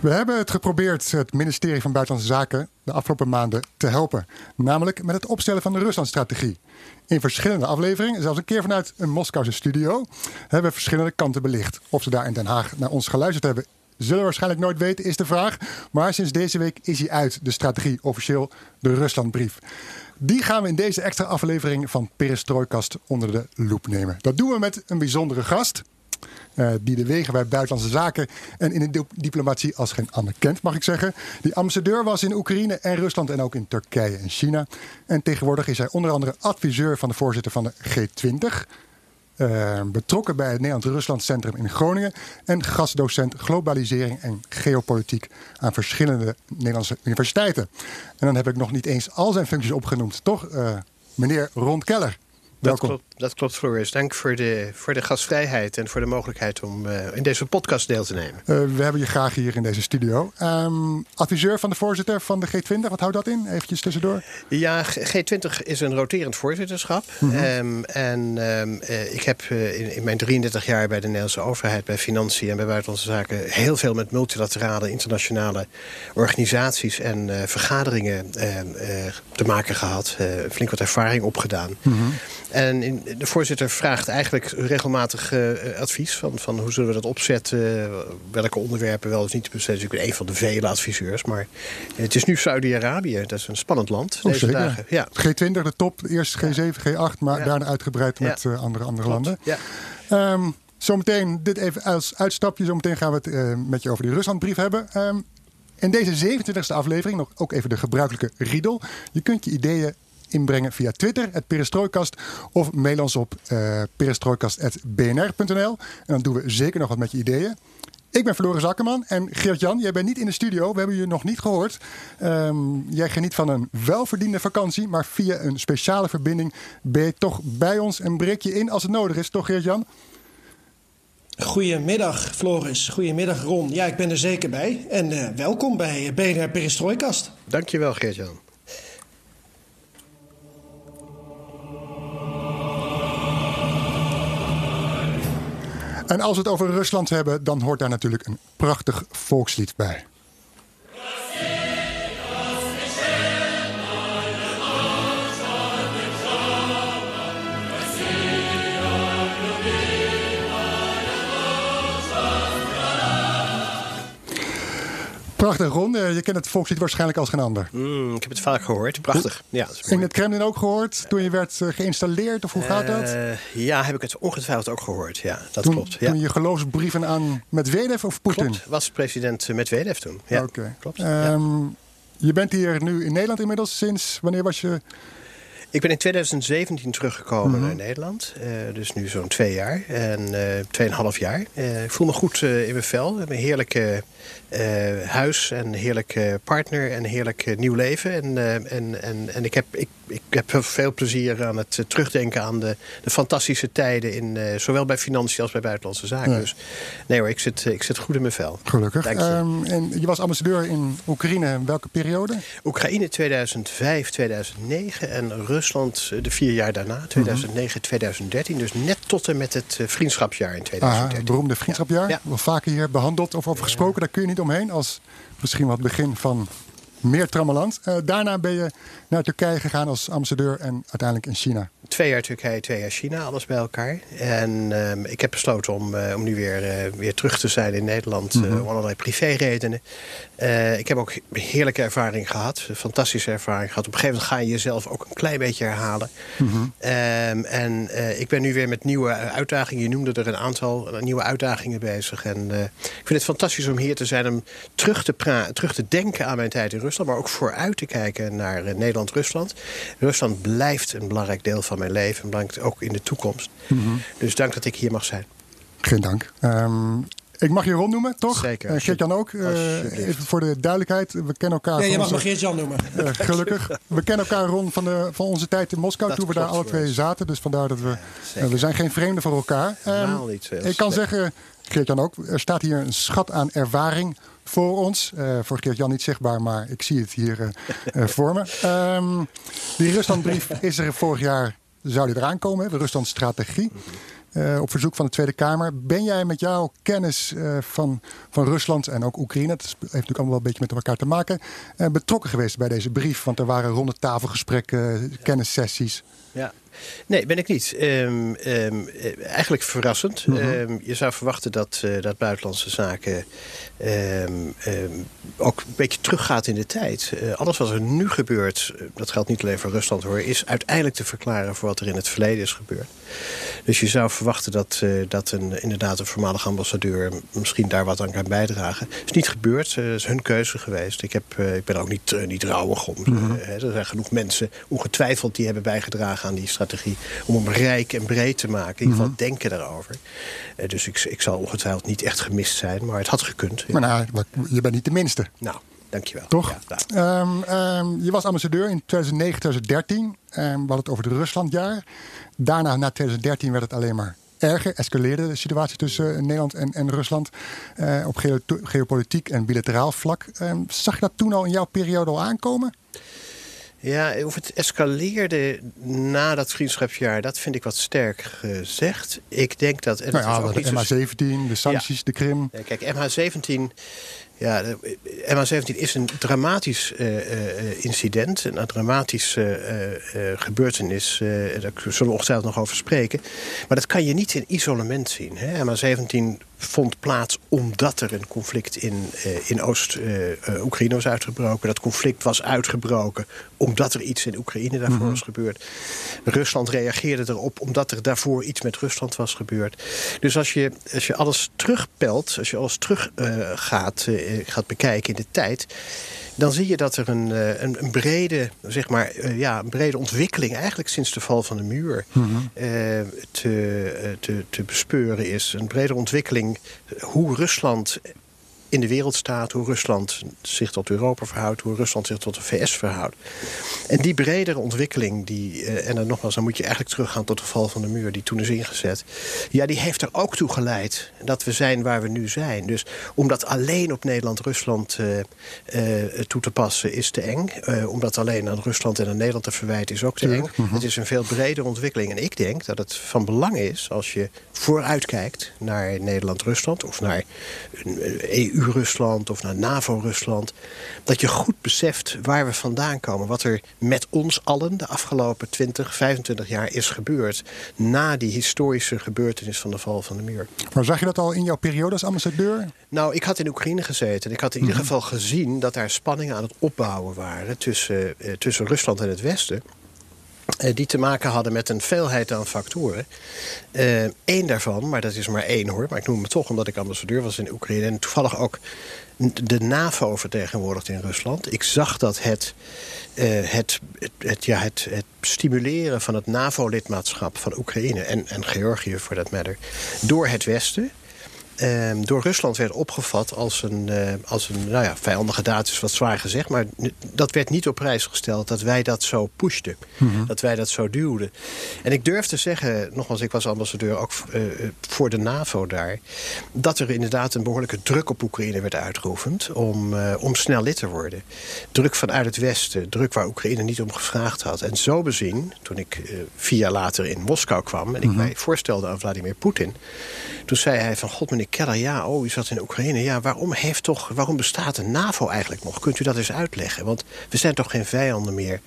We hebben het geprobeerd het ministerie van Buitenlandse Zaken de afgelopen maanden te helpen. Namelijk met het opstellen van de Ruslandstrategie. In verschillende afleveringen, zelfs een keer vanuit een Moskouse studio, hebben we verschillende kanten belicht. Of ze daar in Den Haag naar ons geluisterd hebben, zullen we waarschijnlijk nooit weten, is de vraag. Maar sinds deze week is hij uit, de strategie, officieel de Ruslandbrief. Die gaan we in deze extra aflevering van Perestrooikast onder de loep nemen. Dat doen we met een bijzondere gast. Uh, die de wegen bij buitenlandse zaken en in de diplomatie als geen ander kent, mag ik zeggen. Die ambassadeur was in Oekraïne en Rusland en ook in Turkije en China. En tegenwoordig is hij onder andere adviseur van de voorzitter van de G20. Uh, betrokken bij het Nederland-Rusland Centrum in Groningen. En gastdocent globalisering en geopolitiek aan verschillende Nederlandse universiteiten. En dan heb ik nog niet eens al zijn functies opgenoemd, toch, uh, meneer Ron Keller? Dat klopt, dat klopt, Floris. Dank voor de, voor de gastvrijheid en voor de mogelijkheid om uh, in deze podcast deel te nemen. Uh, we hebben je graag hier in deze studio. Um, adviseur van de voorzitter van de G20, wat houdt dat in? Eventjes tussendoor. Ja, G20 is een roterend voorzitterschap. Mm -hmm. um, en um, uh, ik heb in, in, mijn 33 jaar bij de Nederlandse overheid, bij Financiën en bij Buitenlandse Zaken heel veel met multilaterale internationale organisaties en vergaderingen te maken gehad. flink wat ervaring opgedaan. Mm -hmm. En de voorzitter vraagt eigenlijk regelmatig uh, advies van, van hoe zullen we dat opzetten, welke onderwerpen wel of niet te besteden. Ik ben een van de vele adviseurs, maar het is nu Saudi-Arabië. Dat is een spannend land oh, deze zeker. dagen. Ja. G20, de top, eerst G7, G8, maar Ja. daarna uitgebreid met Ja. uh, andere, andere Klopt. landen. Ja. Um, zometeen, dit even als uitstapje, zometeen gaan we het uh, met je over die Ruslandbrief hebben. Um, in deze 27e aflevering nog ook even de gebruikelijke riedel. Je kunt je ideeën inbrengen via Twitter, het Perestrooikast. Of mail ons op uh, perestrooikast.bnr.nl. En dan doen we zeker nog wat met je ideeën. Ik ben Floris Akkerman en Geert-Jan, jij bent niet in de studio. We hebben je nog niet gehoord. Um, jij geniet van een welverdiende vakantie, maar via een speciale verbinding ben je toch bij ons en breek je in als het nodig is, toch Geert-Jan? Goedemiddag Floris, goedemiddag Ron. Ja, ik ben er zeker bij. En uh, welkom bij BNR Perestrooikast. Dankjewel Geert-Jan. En als we het over Rusland hebben, dan hoort daar natuurlijk een prachtig volkslied bij. Prachtig, Ron. Je kent het volkslied waarschijnlijk als geen ander. Mm, ik heb het vaak gehoord. Prachtig. Ja, In het Kremlin ook gehoord toen je werd uh, geïnstalleerd? Of hoe gaat dat? Uh, ja, heb ik het ongetwijfeld ook gehoord. Ja, dat toen, klopt. Ja. Toen je geloofsbrieven aan Medvedev of Poetin? Klopt, was president Medvedev toen. Ja, okay. klopt. Um, ja. Je bent hier nu in Nederland inmiddels sinds wanneer was je... Ik ben in 2017 teruggekomen Mhm. mm -hmm. naar Nederland. Uh, dus nu zo'n twee jaar. En uh, tweeënhalf jaar. Uh, ik voel me goed in mijn vel. We hebben een heerlijke huis. En een heerlijke partner. En een heerlijk nieuw leven. En, en, en, en ik, heb, ik, ik heb veel plezier aan het terugdenken aan de, de fantastische tijden. In, zowel bij financiën als bij buitenlandse zaken. Ja. Dus nee hoor, ik zit, ik zit goed in mijn vel. Gelukkig. Dank je. Um, en je was ambassadeur in Oekraïne. In welke periode? Oekraïne 2005, 2009. En Rusland de vier jaar daarna, 2009, 2013. Dus net tot en met het vriendschapsjaar in 2013. Ah, het beroemde vriendschapsjaar. Ja. Wel vaker hier behandeld of over gesproken. Daar kun je niet omheen. Als misschien wat begin van meer trammeland. Uh, daarna ben je naar Turkije gegaan als ambassadeur en uiteindelijk in China. Twee jaar Turkije, twee jaar China, alles bij elkaar. En uh, ik heb besloten om, uh, om nu weer, uh, weer terug te zijn in Nederland. Mm -hmm. om allerlei privéredenen. ik heb ook heerlijke ervaring gehad. Fantastische ervaring gehad. Op een gegeven moment ga je jezelf ook een klein beetje herhalen. Mm -hmm. um, en ik ben nu weer met nieuwe uitdagingen. Je noemde er een aantal nieuwe uitdagingen bezig. En ik vind het fantastisch om hier te zijn. Om terug te, terug te denken aan mijn tijd in Rusland. Maar ook vooruit te kijken naar Nederland-Rusland. Rusland blijft een belangrijk deel van mijn leven. En belangrijk ook in de toekomst. Mm -hmm. Dus dank dat ik hier mag zijn. Geen dank. Um, Ik mag je Ron noemen, toch? Zeker. Uh, Geert-Jan ook. Uh, even voor de duidelijkheid. We kennen elkaar... Ja, je mag me Geert-Jan noemen. Uh, gelukkig. we kennen elkaar, Ron, van, de, van onze tijd in Moskou. Dat toen we daar alle twee zaten. Dus vandaar dat we... Ja, we zijn geen vreemden voor elkaar. Um, niet, ik kan zeggen, Geert-Jan ook. Er staat hier een schat aan ervaring voor ons. Uh, voor Geert-Jan niet zichtbaar, maar ik zie het hier voor me. Um, die Ruslandbrief is er vorig jaar, zou die eraan komen, de Ruslandstrategie. Uh, op verzoek van de Tweede Kamer. Ben jij met jouw kennis uh, van, van Rusland en ook Oekraïne, dat heeft natuurlijk allemaal wel een beetje met elkaar te maken, uh, betrokken geweest bij deze brief? Want er waren ronde tafelgesprekken, kennissessies. Ja, Nee, ben ik niet. Um, um, eigenlijk verrassend. Mm -hmm. um, je zou verwachten dat, uh, dat buitenlandse zaken ook een beetje teruggaat in de tijd. Uh, alles wat er nu gebeurt, dat geldt niet alleen voor Rusland hoor, is uiteindelijk te verklaren voor wat er in het verleden is gebeurd. Dus je zou verwachten dat, uh, dat een, inderdaad een voormalige ambassadeur misschien daar wat aan kan bijdragen. Is niet gebeurd, het is hun keuze geweest. Ik, heb, ik ben ook niet, niet rouwig om. Mm -hmm. er zijn genoeg mensen, ongetwijfeld, die hebben bijgedragen aan die strategie om hem rijk en breed te maken. In ieder geval -hmm. denken daarover. Uh, dus ik, ik zal ongetwijfeld niet echt gemist zijn, maar het had gekund. Maar nou, je bent niet de minste. Nou, dankjewel. Toch? Ja, um, um, je was ambassadeur in 2009, 2013. Um, we hadden het over het Ruslandjaar. Daarna, na 2013, werd het alleen maar erger. Escaleerde de situatie tussen uh, Nederland en, en Rusland uh, op geo geopolitiek en bilateraal vlak. zag je dat toen al in jouw periode al aankomen? Ja, of het escaleerde na dat vriendschapsjaar, dat vind ik wat sterk gezegd. Ik denk dat... En nou ja, ook de MH17, de sancties, ja. de Krim. Kijk, MH17... Ja, MH17 is een dramatisch uh, uh, incident, een dramatische uh, gebeurtenis. daar zullen we ongetwijfeld nog over spreken. Maar dat kan je niet in isolement zien. Hè? MH17 vond plaats omdat er een conflict in, uh, in Oost-Oekraïne was uitgebroken. Dat conflict was uitgebroken omdat er iets in Oekraïne daarvoor mm -hmm. was gebeurd. Rusland reageerde erop omdat er daarvoor iets met Rusland was gebeurd. Dus als je, als je alles terugpelt, als je alles terug uh, gaat, gaat bekijken in de tijd dan zie je dat er een, een, een brede, zeg maar, uh, ja, een brede ontwikkeling... eigenlijk sinds de val van de muur mm -hmm. uh, te, te, te bespeuren is. Een brede ontwikkeling hoe Rusland in de wereld staat, hoe Rusland zich tot Europa verhoudt, hoe Rusland zich tot de VS verhoudt. En die bredere ontwikkeling, die, uh, en dan nogmaals, dan moet je eigenlijk teruggaan tot de val van de muur die toen is ingezet. Ja, die heeft er ook toe geleid dat we zijn waar we nu zijn. Dus om dat alleen op Nederland-Rusland uh, uh, toe te passen is te eng. om dat alleen aan Rusland en aan Nederland te verwijten is ook te eng. Ja. Het is een veel bredere ontwikkeling. En ik denk dat het van belang is als je vooruitkijkt naar Nederland-Rusland of naar een EU EU-Rusland of naar NAVO-Rusland... dat je goed beseft waar we vandaan komen. Wat er met ons allen de afgelopen 20, 25 jaar is gebeurd... na die historische gebeurtenis van de val van de muur. Maar zag je dat al in jouw periode als ambassadeur? Nou, ik had in Oekraïne gezeten. Ik had in ieder geval gezien dat daar spanningen aan het opbouwen waren... tussen, uh, tussen Rusland en het Westen die te maken hadden met een veelheid aan factoren. Eén uh, daarvan, maar dat is maar één hoor... maar ik noem het toch omdat ik ambassadeur was in Oekraïne... en toevallig ook de NAVO vertegenwoordigd in Rusland. Ik zag dat het, uh, het, het, het, ja, het, het stimuleren van het NAVO-lidmaatschap van Oekraïne... En, en Georgië voor dat matter, door het Westen... Uh, door Rusland werd opgevat als een, uh, als een nou ja, vijandige daad is wat zwaar gezegd. Maar dat werd niet op prijs gesteld dat wij dat zo pushten. Mm -hmm. Dat wij dat zo duwden. En ik durf te zeggen, nogmaals, ik was ambassadeur ook uh, voor de NAVO daar. Dat er inderdaad een behoorlijke druk op Oekraïne werd uitgeoefend om, om snel lid te worden. Druk vanuit het Westen, druk waar Oekraïne niet om gevraagd had. En zo bezien, toen ik vier jaar later in Moskou kwam en ik mm -hmm. mij voorstelde aan Vladimir Poetin. Toen zei hij van, god meneer Keller, ja, oh, u zat in Oekraïne. Ja, waarom, heeft toch, waarom bestaat de NAVO eigenlijk nog? Kunt u dat eens uitleggen? Want we zijn toch geen vijanden meer?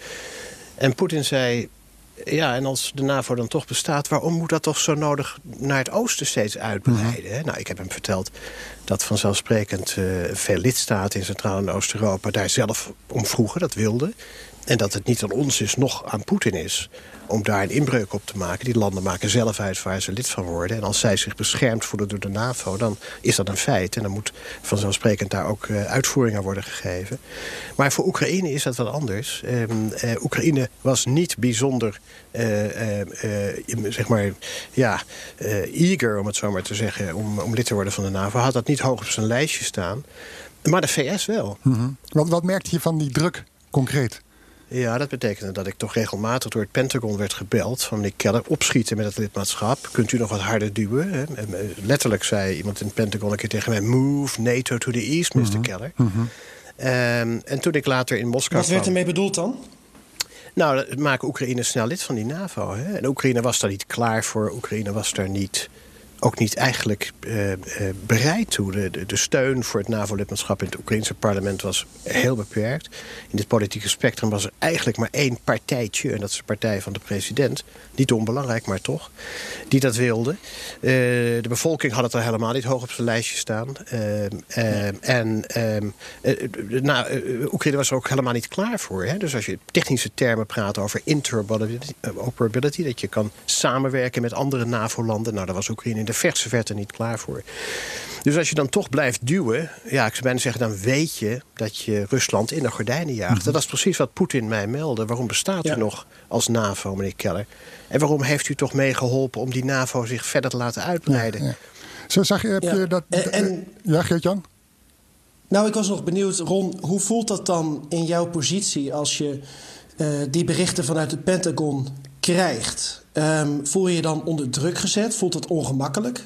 En Poetin zei, ja, en als de NAVO dan toch bestaat... waarom moet dat toch zo nodig naar het oosten steeds uitbreiden? Mm -hmm. Nou, ik heb hem verteld dat vanzelfsprekend uh, veel lidstaten in Centraal- en Oost-Europa daar zelf om vroegen, dat wilden. En dat het niet aan ons is, nog aan Poetin is om daar een inbreuk op te maken. Die landen maken zelf uit waar ze lid van worden. En als zij zich beschermd voelen door de NAVO, dan is dat een feit. En dan moet vanzelfsprekend daar ook uh, uitvoeringen worden gegeven. Maar voor Oekraïne is dat wat anders. Um, uh, Oekraïne was niet bijzonder, uh, zeg maar, ja, eager, om het zo maar te zeggen, om, om lid te worden van de NAVO. Had dat niet hoog op zijn lijstje staan. Maar de VS wel. Mm wat, wat merkte je van die druk concreet? Ja, dat betekende dat ik toch regelmatig door het Pentagon werd gebeld... van meneer Keller, opschieten met het lidmaatschap. Kunt u nog wat harder duwen? Hè? En, letterlijk zei iemand in het Pentagon een keer tegen mij... move NATO to the east, Mr. Mm Keller. Mm -hmm. um, en toen ik later in Moskou Wat werd ermee bedoeld dan? Nou, het maken Oekraïne snel lid van die NAVO. Hè? En Oekraïne was daar niet klaar voor. Oekraïne was daar niet ook niet eigenlijk uh, uh, bereid toe. De, de, steun voor het NAVO-lidmaatschap in het Oekraïnse parlement was heel beperkt. In dit politieke spectrum was er eigenlijk maar één partijtje... en dat is de partij van de president. Niet onbelangrijk, maar toch. Die dat wilde. Uh, de bevolking had het er helemaal niet hoog op zijn lijstje staan. en nou, Oekraïne was er ook helemaal niet klaar voor. Hè? Dus als je technische termen praat over interoperability... dat je kan samenwerken met andere NAVO-landen... nou, daar was Oekraïne de verse verte niet klaar voor. Dus als je dan toch blijft duwen, ja, ik zou bijna zeggen, dan weet je dat je Rusland in de gordijnen jaagt. Mm Dat is precies wat Poetin mij meldde. Waarom bestaat ja. u nog als NAVO, meneer Keller? En waarom heeft u toch meegeholpen om die NAVO zich verder te laten uitbreiden? Ja, ja. Zo zag je, heb je dat. En, en, ja, Geert-Jan? Nou, ik was nog benieuwd, Ron, hoe voelt dat dan in jouw positie als je uh, die berichten vanuit het Pentagon krijgt? Um, voel je je dan onder druk gezet? Voelt het ongemakkelijk?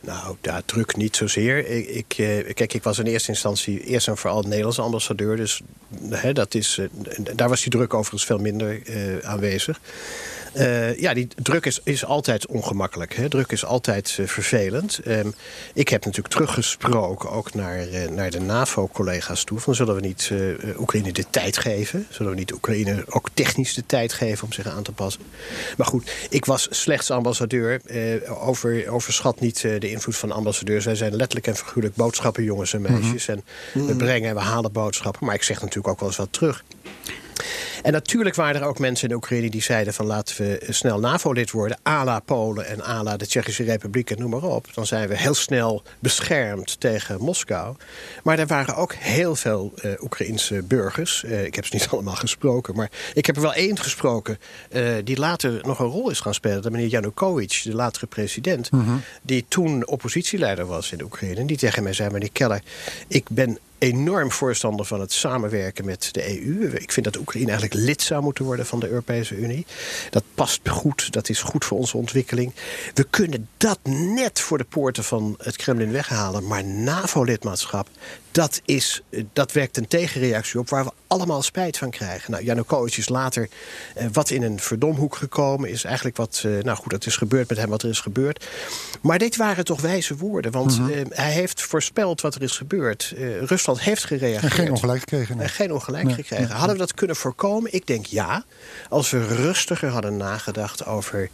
Nou, daar druk niet zozeer. Ik, ik, uh, kijk, ik was in eerste instantie eerst en vooral Nederlandse ambassadeur. Dus hè, dat is, uh, daar was die druk overigens veel minder uh, aanwezig. Uh, ja, die druk is, is altijd ongemakkelijk. Hè? Druk is altijd uh, vervelend. Um, ik heb natuurlijk teruggesproken ook naar, uh, naar de NAVO-collega's toe. Van zullen we niet Oekraïne de tijd geven? Zullen we niet Oekraïne ook technisch de tijd geven om zich aan te passen? Maar goed, ik was slechts ambassadeur. over, overschat niet de invloed van ambassadeurs. Wij zijn letterlijk en figuurlijk boodschappen, jongens en meisjes. Mm -hmm. En we brengen en we halen boodschappen. Maar ik zeg natuurlijk ook wel eens wat terug. En natuurlijk waren er ook mensen in Oekraïne die zeiden van laten we snel NAVO-lid worden. ala Polen en ala de Tsjechische Republiek en noem maar op. Dan zijn we heel snel beschermd tegen Moskou. Maar er waren ook heel veel uh, Oekraïnse burgers. Uh, ik heb ze niet allemaal gesproken. Maar ik heb er wel één gesproken uh, die later nog een rol is gaan spelen. Dat meneer Yanukovych, de latere president. -hmm. Die toen oppositieleider was in Oekraïne. En die tegen mij zei, meneer Keller, ik ben enorm voorstander van het samenwerken met de EU. Ik vind dat Oekraïne eigenlijk lid zou moeten worden van de Europese Unie. Dat past goed, dat is goed voor onze ontwikkeling. We kunnen dat net voor de poorten van het Kremlin weghalen. Maar NAVO-lidmaatschap, dat, is, dat werkt een tegenreactie op waar we allemaal spijt van krijgen. Nou, Janukovic is later eh, wat in een verdomhoek gekomen. Is eigenlijk wat, eh, nou goed, dat is gebeurd met hem wat er is gebeurd. Maar dit waren toch wijze woorden. Want mm -hmm. eh, hij heeft voorspeld wat er is gebeurd. Rusland heeft gereageerd. En geen ongelijk gekregen. En geen ongelijk nee, gekregen. Hadden we dat kunnen voorkomen? Ik denk ja. Als we rustiger hadden nagedacht over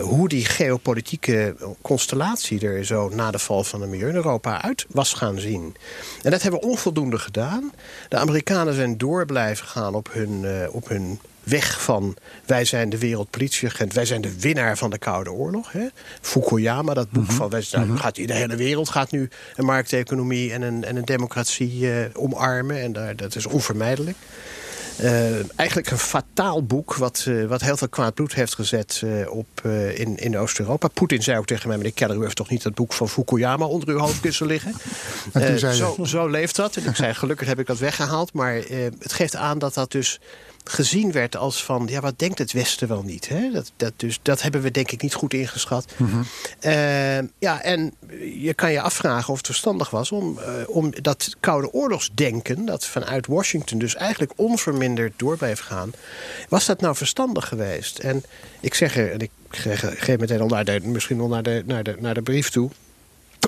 hoe die geopolitieke constellatie er zo na de val van de muur in Europa uit was gaan zien. En dat hebben we onvoldoende gedaan. De Amerikanen zijn door blijven gaan op hun, uh, op hun weg van wij zijn de wereldpolitieagent, wij zijn de winnaar van de Koude Oorlog. Hè? Fukuyama, dat boek mm -hmm. van wij -hmm. gaat, de hele wereld gaat nu een markteconomie en een, en een democratie uh, omarmen. En daar, dat is onvermijdelijk. Uh, eigenlijk een fataal boek wat, uh, wat heel veel kwaad bloed heeft gezet uh, op, in, in Oost-Europa. Poetin zei ook tegen mij, meneer Keller, u heeft toch niet dat boek van Fukuyama onder uw hoofdkussen liggen? zo, zo leeft dat. En ik zei, gelukkig heb ik dat weggehaald. Maar het geeft aan dat dat dus gezien werd als van... ja, wat denkt het Westen wel niet? Hè? Dat, dat, dus, dat hebben we denk ik niet goed ingeschat. Mm -hmm. uh, ja, en je kan je afvragen of het verstandig was... om, uh, om dat koude oorlogsdenken... dat vanuit Washington dus eigenlijk onverminderd door bleef gaan... was dat nou verstandig geweest? En ik zeg er, en ik geef meteen al naar de, misschien al naar de, naar, de, naar de brief toe...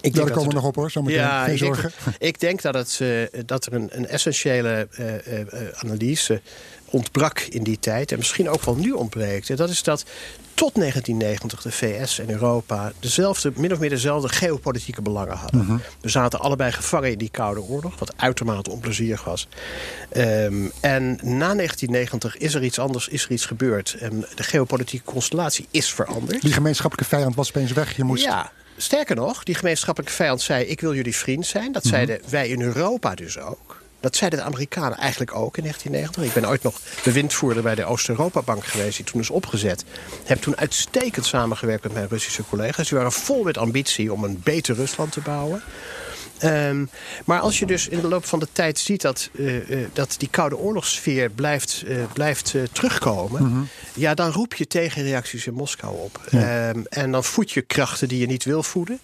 Ik Daar komen we nog op hoor, zo meteen. Ja, Geen ik zorgen. Denk, ik denk dat, het, uh, dat er een, een essentiële uh, uh, analyse ontbrak in die tijd... en misschien ook wel nu ontbreekt. dat is dat tot 1990 de VS en Europa dezelfde, min of meer dezelfde geopolitieke belangen hadden. Mhm. We zaten allebei gevangen in die Koude Oorlog, wat uitermate onplezierig was. Um, en na 1990 is er iets anders, is er iets gebeurd. En de geopolitieke constellatie is veranderd. Die gemeenschappelijke vijand was opeens weg. Je moest... Ja, sterker nog, die gemeenschappelijke vijand zei: Ik wil jullie vriend zijn. Dat mhm. zeiden wij in Europa dus ook. Dat zeiden de Amerikanen eigenlijk ook in 1990. Ik ben ooit nog bewindvoerder bij de Oost-Europa-bank geweest... die toen is opgezet. Heb toen uitstekend samengewerkt met mijn Russische collega's. Die waren vol met ambitie om een beter Rusland te bouwen. Ehm, maar als je dus in de loop van de tijd ziet dat, uh, uh, dat die koude oorlogssfeer blijft, uh, blijft terugkomen, mhm. ja, dan roep je tegenreacties in Moskou op. Um, en dan voed je krachten die je niet wil voeden.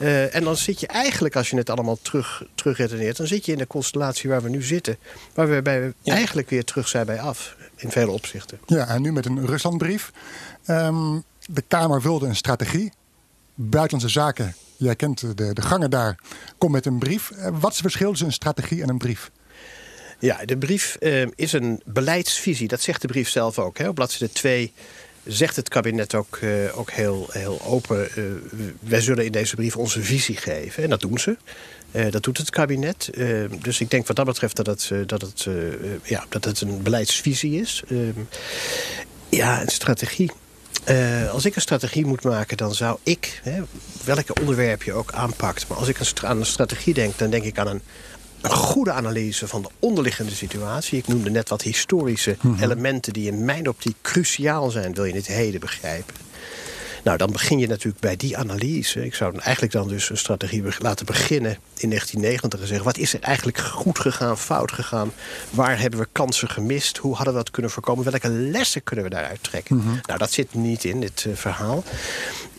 Uh, en dan zit je eigenlijk, als je het allemaal terug, terugredeneert... dan zit je in de constellatie waar we nu zitten. Waar we bij, eigenlijk weer terug zijn bij af. In vele opzichten. Ja, en nu met een Ruslandbrief. Um, de Kamer wilde een strategie. Buitenlandse Zaken, jij kent de, de gangen daar, komt met een brief. Uh, wat is het verschil tussen een strategie en een brief? Ja, de brief uh, is een beleidsvisie. Dat zegt de brief zelf ook. Hè. Op bladzijde 2 zegt het kabinet ook, uh, ook heel, heel open... Uh, wij zullen in deze brief onze visie geven. En dat doen ze. Uh, dat doet het kabinet. dus ik denk wat dat betreft dat het, dat het, ja, dat het een beleidsvisie is. ja, een strategie. als ik een strategie moet maken, dan zou ik... Hè, welke onderwerp je ook aanpakt... maar als ik aan een strategie denk, dan denk ik aan een een goede analyse van de onderliggende situatie. Ik noemde net wat historische mhm. elementen die in mijn optiek cruciaal zijn... wil je het heden begrijpen. Nou, dan begin je natuurlijk bij die analyse. Ik zou eigenlijk dan dus een strategie laten beginnen in 1990 en zeggen... wat is er eigenlijk goed gegaan, fout gegaan? Waar hebben we kansen gemist? Hoe hadden we dat kunnen voorkomen? Welke lessen kunnen we daaruit trekken? Mhm. Nou, dat zit niet in dit uh, verhaal.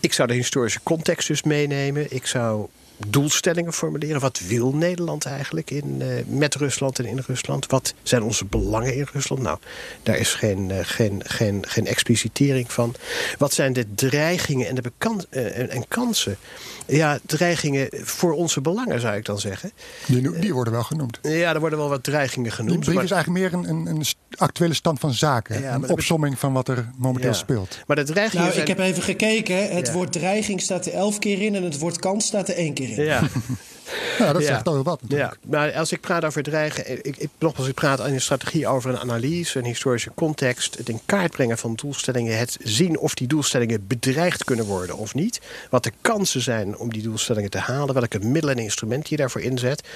Ik zou de historische context dus meenemen. Ik zou doelstellingen formuleren. Wat wil Nederland eigenlijk in, uh, met Rusland en in Rusland? Wat zijn onze belangen in Rusland? Nou, daar is geen, uh, geen, geen, geen explicitering van. Wat zijn de dreigingen en, de bekant, uh, en, en kansen ja, dreigingen voor onze belangen, zou ik dan zeggen. Die, die worden wel genoemd. Ja, er worden wel wat dreigingen genoemd. Die brief is eigenlijk meer een, een, een actuele stand van zaken. een opsomming van wat er momenteel speelt. Maar de dreigingen nou, ik heb even gekeken. Het woord dreiging staat er elf keer in... en het woord kans staat er één keer in. Ja. Ja, dat zegt toch wat. Ja, maar als ik praat over dreigen, ik, ik, nogmaals, ik praat in een strategie over een analyse, een historische context, het in kaart brengen van doelstellingen, het zien of die doelstellingen bedreigd kunnen worden of niet, wat de kansen zijn om die doelstellingen te halen, welke middelen en instrumenten je daarvoor inzet,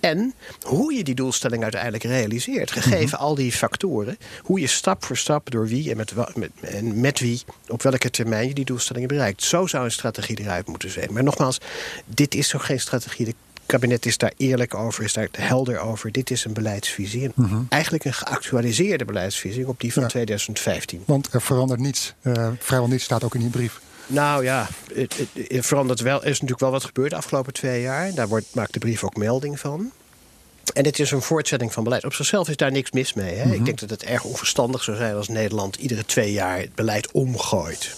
en hoe je die doelstelling uiteindelijk realiseert, gegeven mhm. al die factoren, hoe je stap voor stap door wie en met, met, en met wie, op welke termijn je die doelstellingen bereikt. Zo zou een strategie eruit moeten zijn. Maar nogmaals, dit is toch geen strategie kabinet is daar eerlijk over, is daar helder over. Dit is een beleidsvisie. Mhm. Eigenlijk een geactualiseerde beleidsvisie op die van 2015. Want er verandert niets. Uh, vrijwel niets staat ook in die brief. Nou ja, het, het, verandert wel. Er is natuurlijk wel wat gebeurd de afgelopen twee jaar. Daar wordt, maakt de brief ook melding van. En dit is een voortzetting van beleid. Op zichzelf is daar niks mis mee. Hè? Ik mhm. denk dat het erg onverstandig zou zijn als Nederland iedere twee jaar het beleid omgooit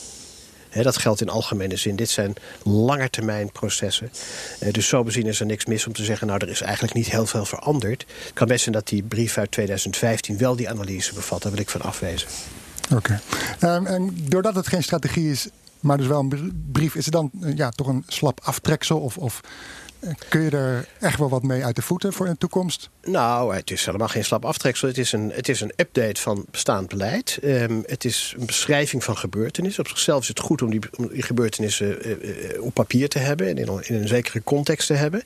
dat geldt in algemene zin. Dit zijn langetermijnprocessen. Uh, dus zo bezien is er niks mis om te zeggen... nou, er is eigenlijk niet heel veel veranderd. Het kan best zijn dat die brief uit 2015 wel die analyse bevat. Daar wil ik van afwezen. Oké. Ehm, en doordat het geen strategie is, maar dus wel een brief... is het dan eh, ja, toch een slap aftreksel of... of Kun je er echt wel wat mee uit de voeten voor in de toekomst? Nou, het is helemaal geen slap aftreksel. Het is een, het is een update van bestaand beleid. Um, het is een beschrijving van gebeurtenissen. Op zichzelf is het goed om die, om die gebeurtenissen uh, op papier te hebben... en in, in, een zekere context te hebben.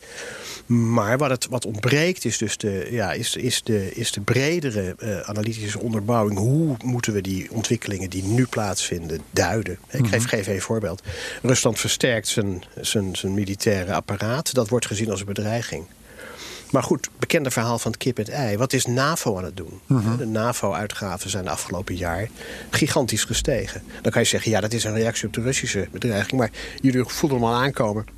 Maar wat, het, wat ontbreekt is dus de, ja, is, is de, is de bredere uh, analytische onderbouwing. Hoe moeten we die ontwikkelingen die nu plaatsvinden duiden? Ik geef, mhm. geef een voorbeeld. Rusland versterkt zijn, zijn, zijn militaire apparaat. Dat wordt gezien als een bedreiging. Maar goed, bekende verhaal van het kip en het ei. Wat is NAVO aan het doen? Mhm. De NAVO-uitgaven zijn de afgelopen jaar gigantisch gestegen. Dan kan je zeggen, ja, dat is een reactie op de Russische bedreiging. Maar jullie voelen hem al aankomen.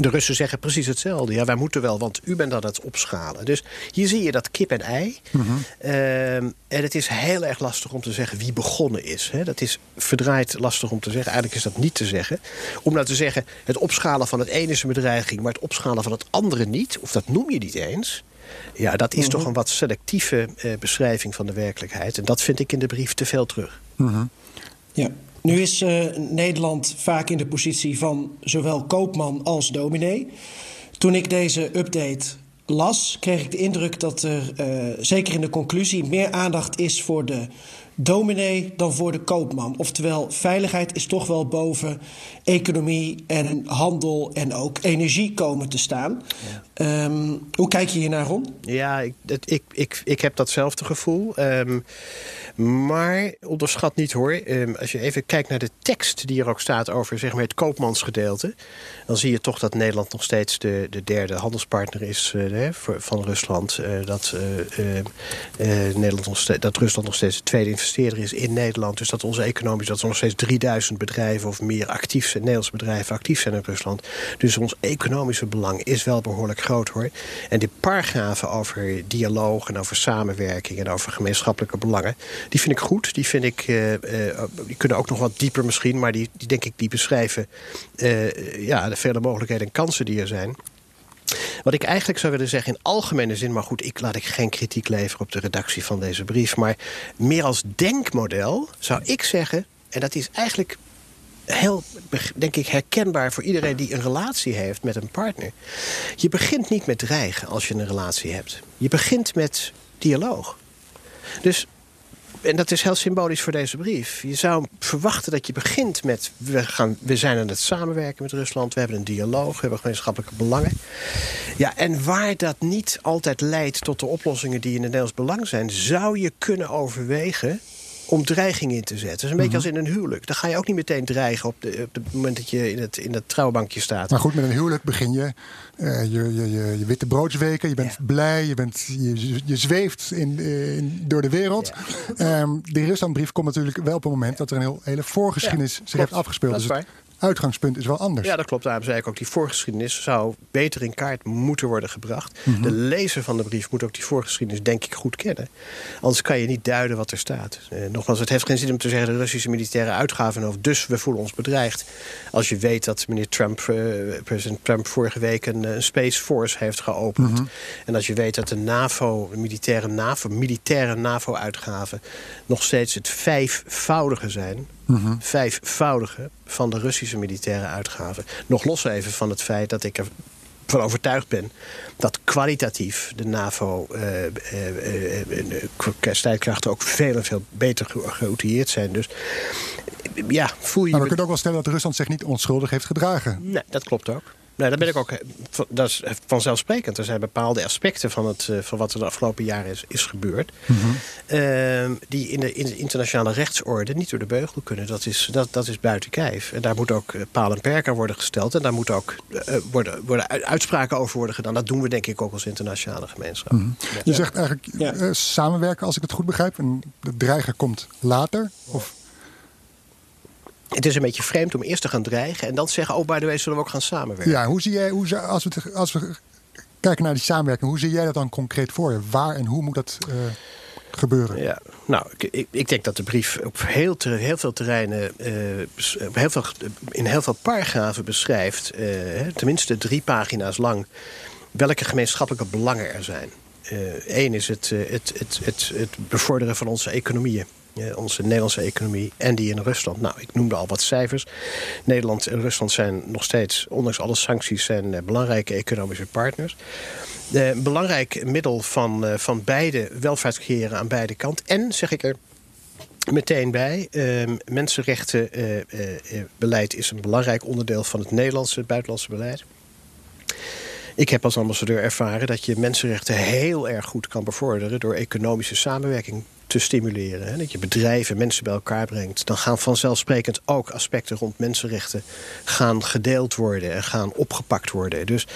De Russen zeggen precies hetzelfde. Ja, wij moeten wel, want u bent aan het opschalen. Dus hier zie je dat kip en ei. Mhm. Ehm, en het is heel erg lastig om te zeggen wie begonnen is. Hè. Dat is verdraaid lastig om te zeggen. Eigenlijk is dat niet te zeggen. Om nou te zeggen, het opschalen van het ene is een bedreiging... maar het opschalen van het andere niet, of dat noem je niet eens... Ja, dat is toch een wat selectieve eh, beschrijving van de werkelijkheid. En dat vind ik in de brief te veel terug. Ja. Nu is eh, Nederland vaak in de positie van zowel koopman als dominee. Toen ik deze update las, kreeg ik de indruk dat er eh, zeker in de conclusie meer aandacht is voor de dominee dan voor de koopman. Oftewel, veiligheid is toch wel boven economie en handel en ook energie komen te staan. Ehm, hoe kijk je hier naar, Ron? Ja, ik, ik, ik, ik heb datzelfde gevoel. Ehm, maar onderschat niet hoor. Ehm, als je even kijkt naar de tekst die er ook staat over zeg maar, het koopmansgedeelte. Dan zie je toch dat Nederland nog steeds de, de derde handelspartner is uh, van Rusland. Uh, dat, uh, Nederland dat Rusland nog steeds de tweede investeerder is in Nederland. Dus dat onze economisch dat er nog steeds 3000 bedrijven of meer actief zijn, Nederlandse bedrijven actief zijn in Rusland. Dus ons economische belang is wel behoorlijk groot hoor. En die paragrafen over dialoog en over samenwerking en over gemeenschappelijke belangen, die vind ik goed. Die vind ik, uh, uh, die kunnen ook nog wat dieper misschien, maar die, die denk ik die beschrijven uh, ja, de vele mogelijkheden en kansen die er zijn. Wat ik eigenlijk zou willen zeggen in algemene zin, maar goed, ik laat ik geen kritiek leveren op de redactie van deze brief, maar meer als denkmodel zou ik zeggen, en dat is eigenlijk heel, denk ik, herkenbaar voor iedereen die een relatie heeft met een partner. Je begint niet met dreigen als je een relatie hebt. Je begint met dialoog. Dus en dat is heel symbolisch voor deze brief. Je zou verwachten dat je begint met... We, gaan, we zijn aan het samenwerken met Rusland. We hebben een dialoog. We hebben gemeenschappelijke belangen. Ja, en waar dat niet altijd leidt tot de oplossingen die in het Nederlands belang zijn... zou je kunnen overwegen om dreiging in te zetten. Dat is een beetje als in een huwelijk. Dan ga je ook niet meteen dreigen op, de, op het moment dat je in het, in het trouwbankje staat. Maar goed, met een huwelijk begin je uh, je, je, je, je witte broodsweken. Je bent ja. blij, je, bent, je, je zweeft in, in, door de wereld. Ja. Um, de Ruslandbrief komt natuurlijk wel op het moment dat er een heel, hele voorgeschiedenis zich heeft afgespeeld. Dat is dus het uitgangspunt is wel anders. Ja, dat klopt. Daarom zei ik ook, die voorgeschiedenis zou beter in kaart moeten worden gebracht. Mm -hmm. De lezer van de brief moet ook die voorgeschiedenis denk ik goed kennen. Anders kan je niet duiden wat er staat. Uh, nogmaals, het heeft geen zin om te zeggen... de Russische militaire uitgaven of dus we voelen ons bedreigd. Als je weet dat meneer Trump, uh, president Trump vorige week... een, een Space Force heeft geopend. Mm -hmm. En als je weet dat de NAVO, de militaire NAVO, militaire NAVO-uitgaven... nog steeds het vijfvoudige zijn... Mm -hmm. vijfvoudige van de Russische militaire uitgaven. Nog los even van het feit dat ik ervan overtuigd ben dat kwalitatief de NAVO uh, uh, uh, strijdkrachten ook veel en veel beter geoutilleerd zijn. Dus ja, voel je. Maar we kunnen ook wel stellen dat Rusland zich niet onschuldig heeft gedragen. Nee, dat klopt ook. Nee, dat ben ik ook. Dat is vanzelfsprekend. Er zijn bepaalde aspecten van, het, van wat er de afgelopen jaren is, is gebeurd. Mm -hmm. uh, die in de, in de, internationale rechtsorde niet door de beugel kunnen. Dat is, dat, dat is buiten kijf. En daar moet ook paal en perk aan worden gesteld. En daar moet ook uh, worden, worden uitspraken over worden gedaan. Dat doen we denk ik ook als internationale gemeenschap. Mm -hmm. ja. Je zegt eigenlijk ja. uh, samenwerken, als ik het goed begrijp. En de dreiger komt later. Of het is een beetje vreemd om eerst te gaan dreigen en dan te zeggen: Oh, by the way, zullen we ook gaan samenwerken? Ja, hoe zie jij, hoe, als, we, als we kijken naar die samenwerking, hoe zie jij dat dan concreet voor je? Waar en hoe moet dat uh, gebeuren? Ja, nou, ik, ik, denk dat de brief op heel, ter, heel veel terreinen, uh, heel veel, in heel veel paragrafen beschrijft, uh, tenminste drie pagina's lang, welke gemeenschappelijke belangen er zijn. Eén is het, het, het, het, het bevorderen van onze economieën. Uh, onze Nederlandse economie en die in Rusland. Nou, ik noemde al wat cijfers. Nederland en Rusland zijn nog steeds, ondanks alle sancties, zijn uh, belangrijke economische partners. Uh, een belangrijk middel van, van beide welvaart creëren aan beide kanten. En, zeg ik er meteen bij, mensenrechtenbeleid is een belangrijk onderdeel van het Nederlandse buitenlandse beleid. Ik heb als ambassadeur ervaren dat je mensenrechten heel erg goed kan bevorderen door economische samenwerking te stimuleren. Hè? Dat je bedrijven, mensen bij elkaar brengt. Dan gaan vanzelfsprekend ook aspecten rond mensenrechten gaan gedeeld worden en gaan opgepakt worden. Dus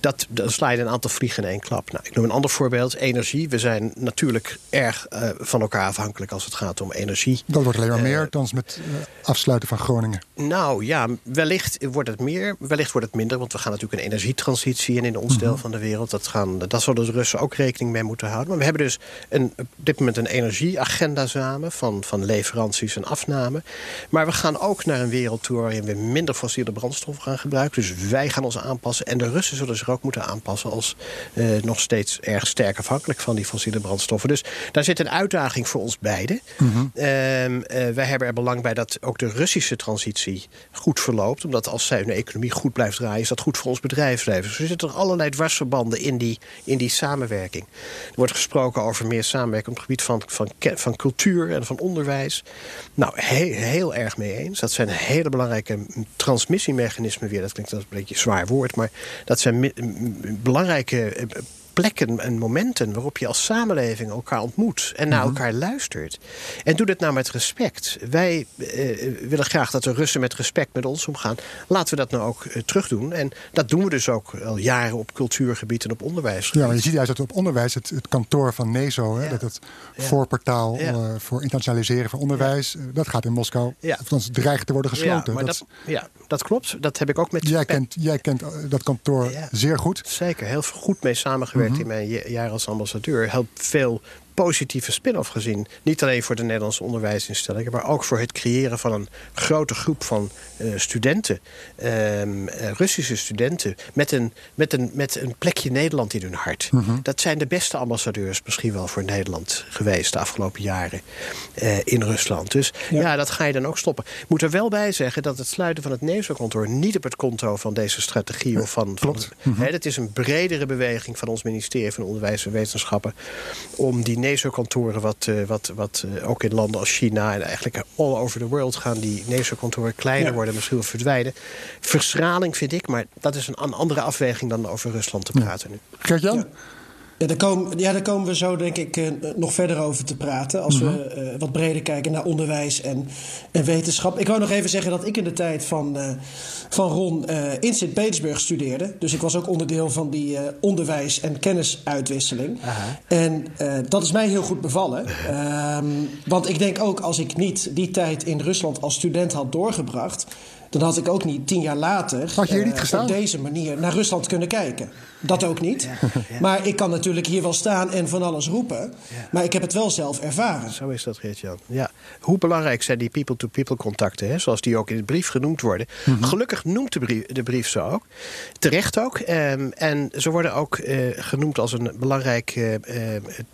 dat, dan sla je een aantal vliegen in één klap. Nou, ik noem een ander voorbeeld, energie. We zijn natuurlijk erg uh, van elkaar afhankelijk als het gaat om energie. Dat wordt alleen maar meer, uh, dan met uh, afsluiten van Groningen. Nou ja, wellicht wordt het meer, wellicht wordt het minder. Want we gaan natuurlijk een energietransitie in in ons deel mm -hmm. van de wereld. Dat, gaan, dat zullen de Russen ook rekening mee moeten houden. Maar we hebben dus een, op dit moment een energieagenda samen... Van, van leveranties en afname. Maar we gaan ook naar een wereld toe... waarin we minder fossiele brandstoffen gaan gebruiken. Dus wij gaan ons aanpassen. En de Russen zullen zich ook moeten aanpassen... als uh, nog steeds erg sterk afhankelijk van die fossiele brandstoffen. Dus daar zit een uitdaging voor ons beiden. Mm -hmm. uh, uh, wij hebben er belang bij dat ook de Russische transitie goed verloopt. Omdat als zij hun economie goed blijft draaien... is dat goed voor ons bedrijfsleven. Dus er zitten er allerlei dwarsverbanden in die, in die samenwerking. Er wordt gesproken over meer samenwerking op het gebied van, van, van cultuur en van onderwijs. Nou, heel, erg mee eens. Dat zijn hele belangrijke transmissiemechanismen weer. Dat klinkt als een beetje zwaar woord, maar dat zijn belangrijke plekken en momenten waarop je als samenleving elkaar ontmoet en naar elkaar luistert. En doe dat nou met respect. Wij eh, willen graag dat de Russen met respect met ons omgaan. Laten we dat nou ook eh, terugdoen. En dat doen we dus ook al jaren op cultuurgebied en op onderwijs. Ja, maar je ziet juist dat op onderwijs het, het kantoor van NESO, hè, ja. dat het ja. voorportaal ja. uh, voor internationaliseren van onderwijs, dat gaat in Moskou, ja. althans dreigt te worden gesloten. Ja, dat, dat, ja, dat klopt. Dat heb ik ook met. Jij kent, jij kent dat kantoor zeer goed. Zeker, heel goed mee samengewerkt in mijn jaar als ambassadeur. Helpt veel positieve spin-off gezien. Niet alleen voor de Nederlandse onderwijsinstellingen... maar ook voor het creëren van een grote groep van uh, studenten. Uh, Russische studenten. Met een, met, een, met een plekje Nederland in hun hart. Mm -hmm. Dat zijn de beste ambassadeurs misschien wel voor Nederland geweest... de afgelopen jaren uh, in Rusland. Dus ja. ja. dat ga je dan ook stoppen. Ik moet er wel bij zeggen dat het sluiten van het NESO-kantoor... niet op het konto van deze strategie of van... Van, mm -hmm. het is een bredere beweging van ons ministerie van Onderwijs en Wetenschappen... om die NESO-kantoren, wat, uh, wat, wat uh, ook in landen als China en eigenlijk all over the world gaan die NESO-kantoren kleiner ja. worden, misschien wel verdwijnen. Verschraling vind ik, maar dat is een, andere afweging dan over Rusland te praten nu. Ja. Ja daar, komen, ja, daar komen we zo denk ik uh, nog verder over te praten. Als we uh, wat breder kijken naar onderwijs en, en wetenschap. Ik wou nog even zeggen dat ik in de tijd van, uh, van Ron in Sint-Petersburg studeerde. Dus ik was ook onderdeel van die onderwijs- en kennisuitwisseling. Aha. En dat is mij heel goed bevallen. Um, want ik denk ook als ik niet die tijd in Rusland als student had doorgebracht dan had ik ook niet tien jaar later had je hier niet op deze manier naar Rusland kunnen kijken. Dat ook niet. Maar ik kan natuurlijk hier wel staan en van alles roepen. Maar ik heb het wel zelf ervaren. Zo is dat, Geert-Jan. Ja. Hoe belangrijk zijn die people-to-people -people contacten, hè? zoals die ook in de brief genoemd worden. Mm -hmm. Gelukkig noemt de brief, de brief ze ook. Terecht ook. Um, en ze worden ook uh, genoemd als een belangrijk uh,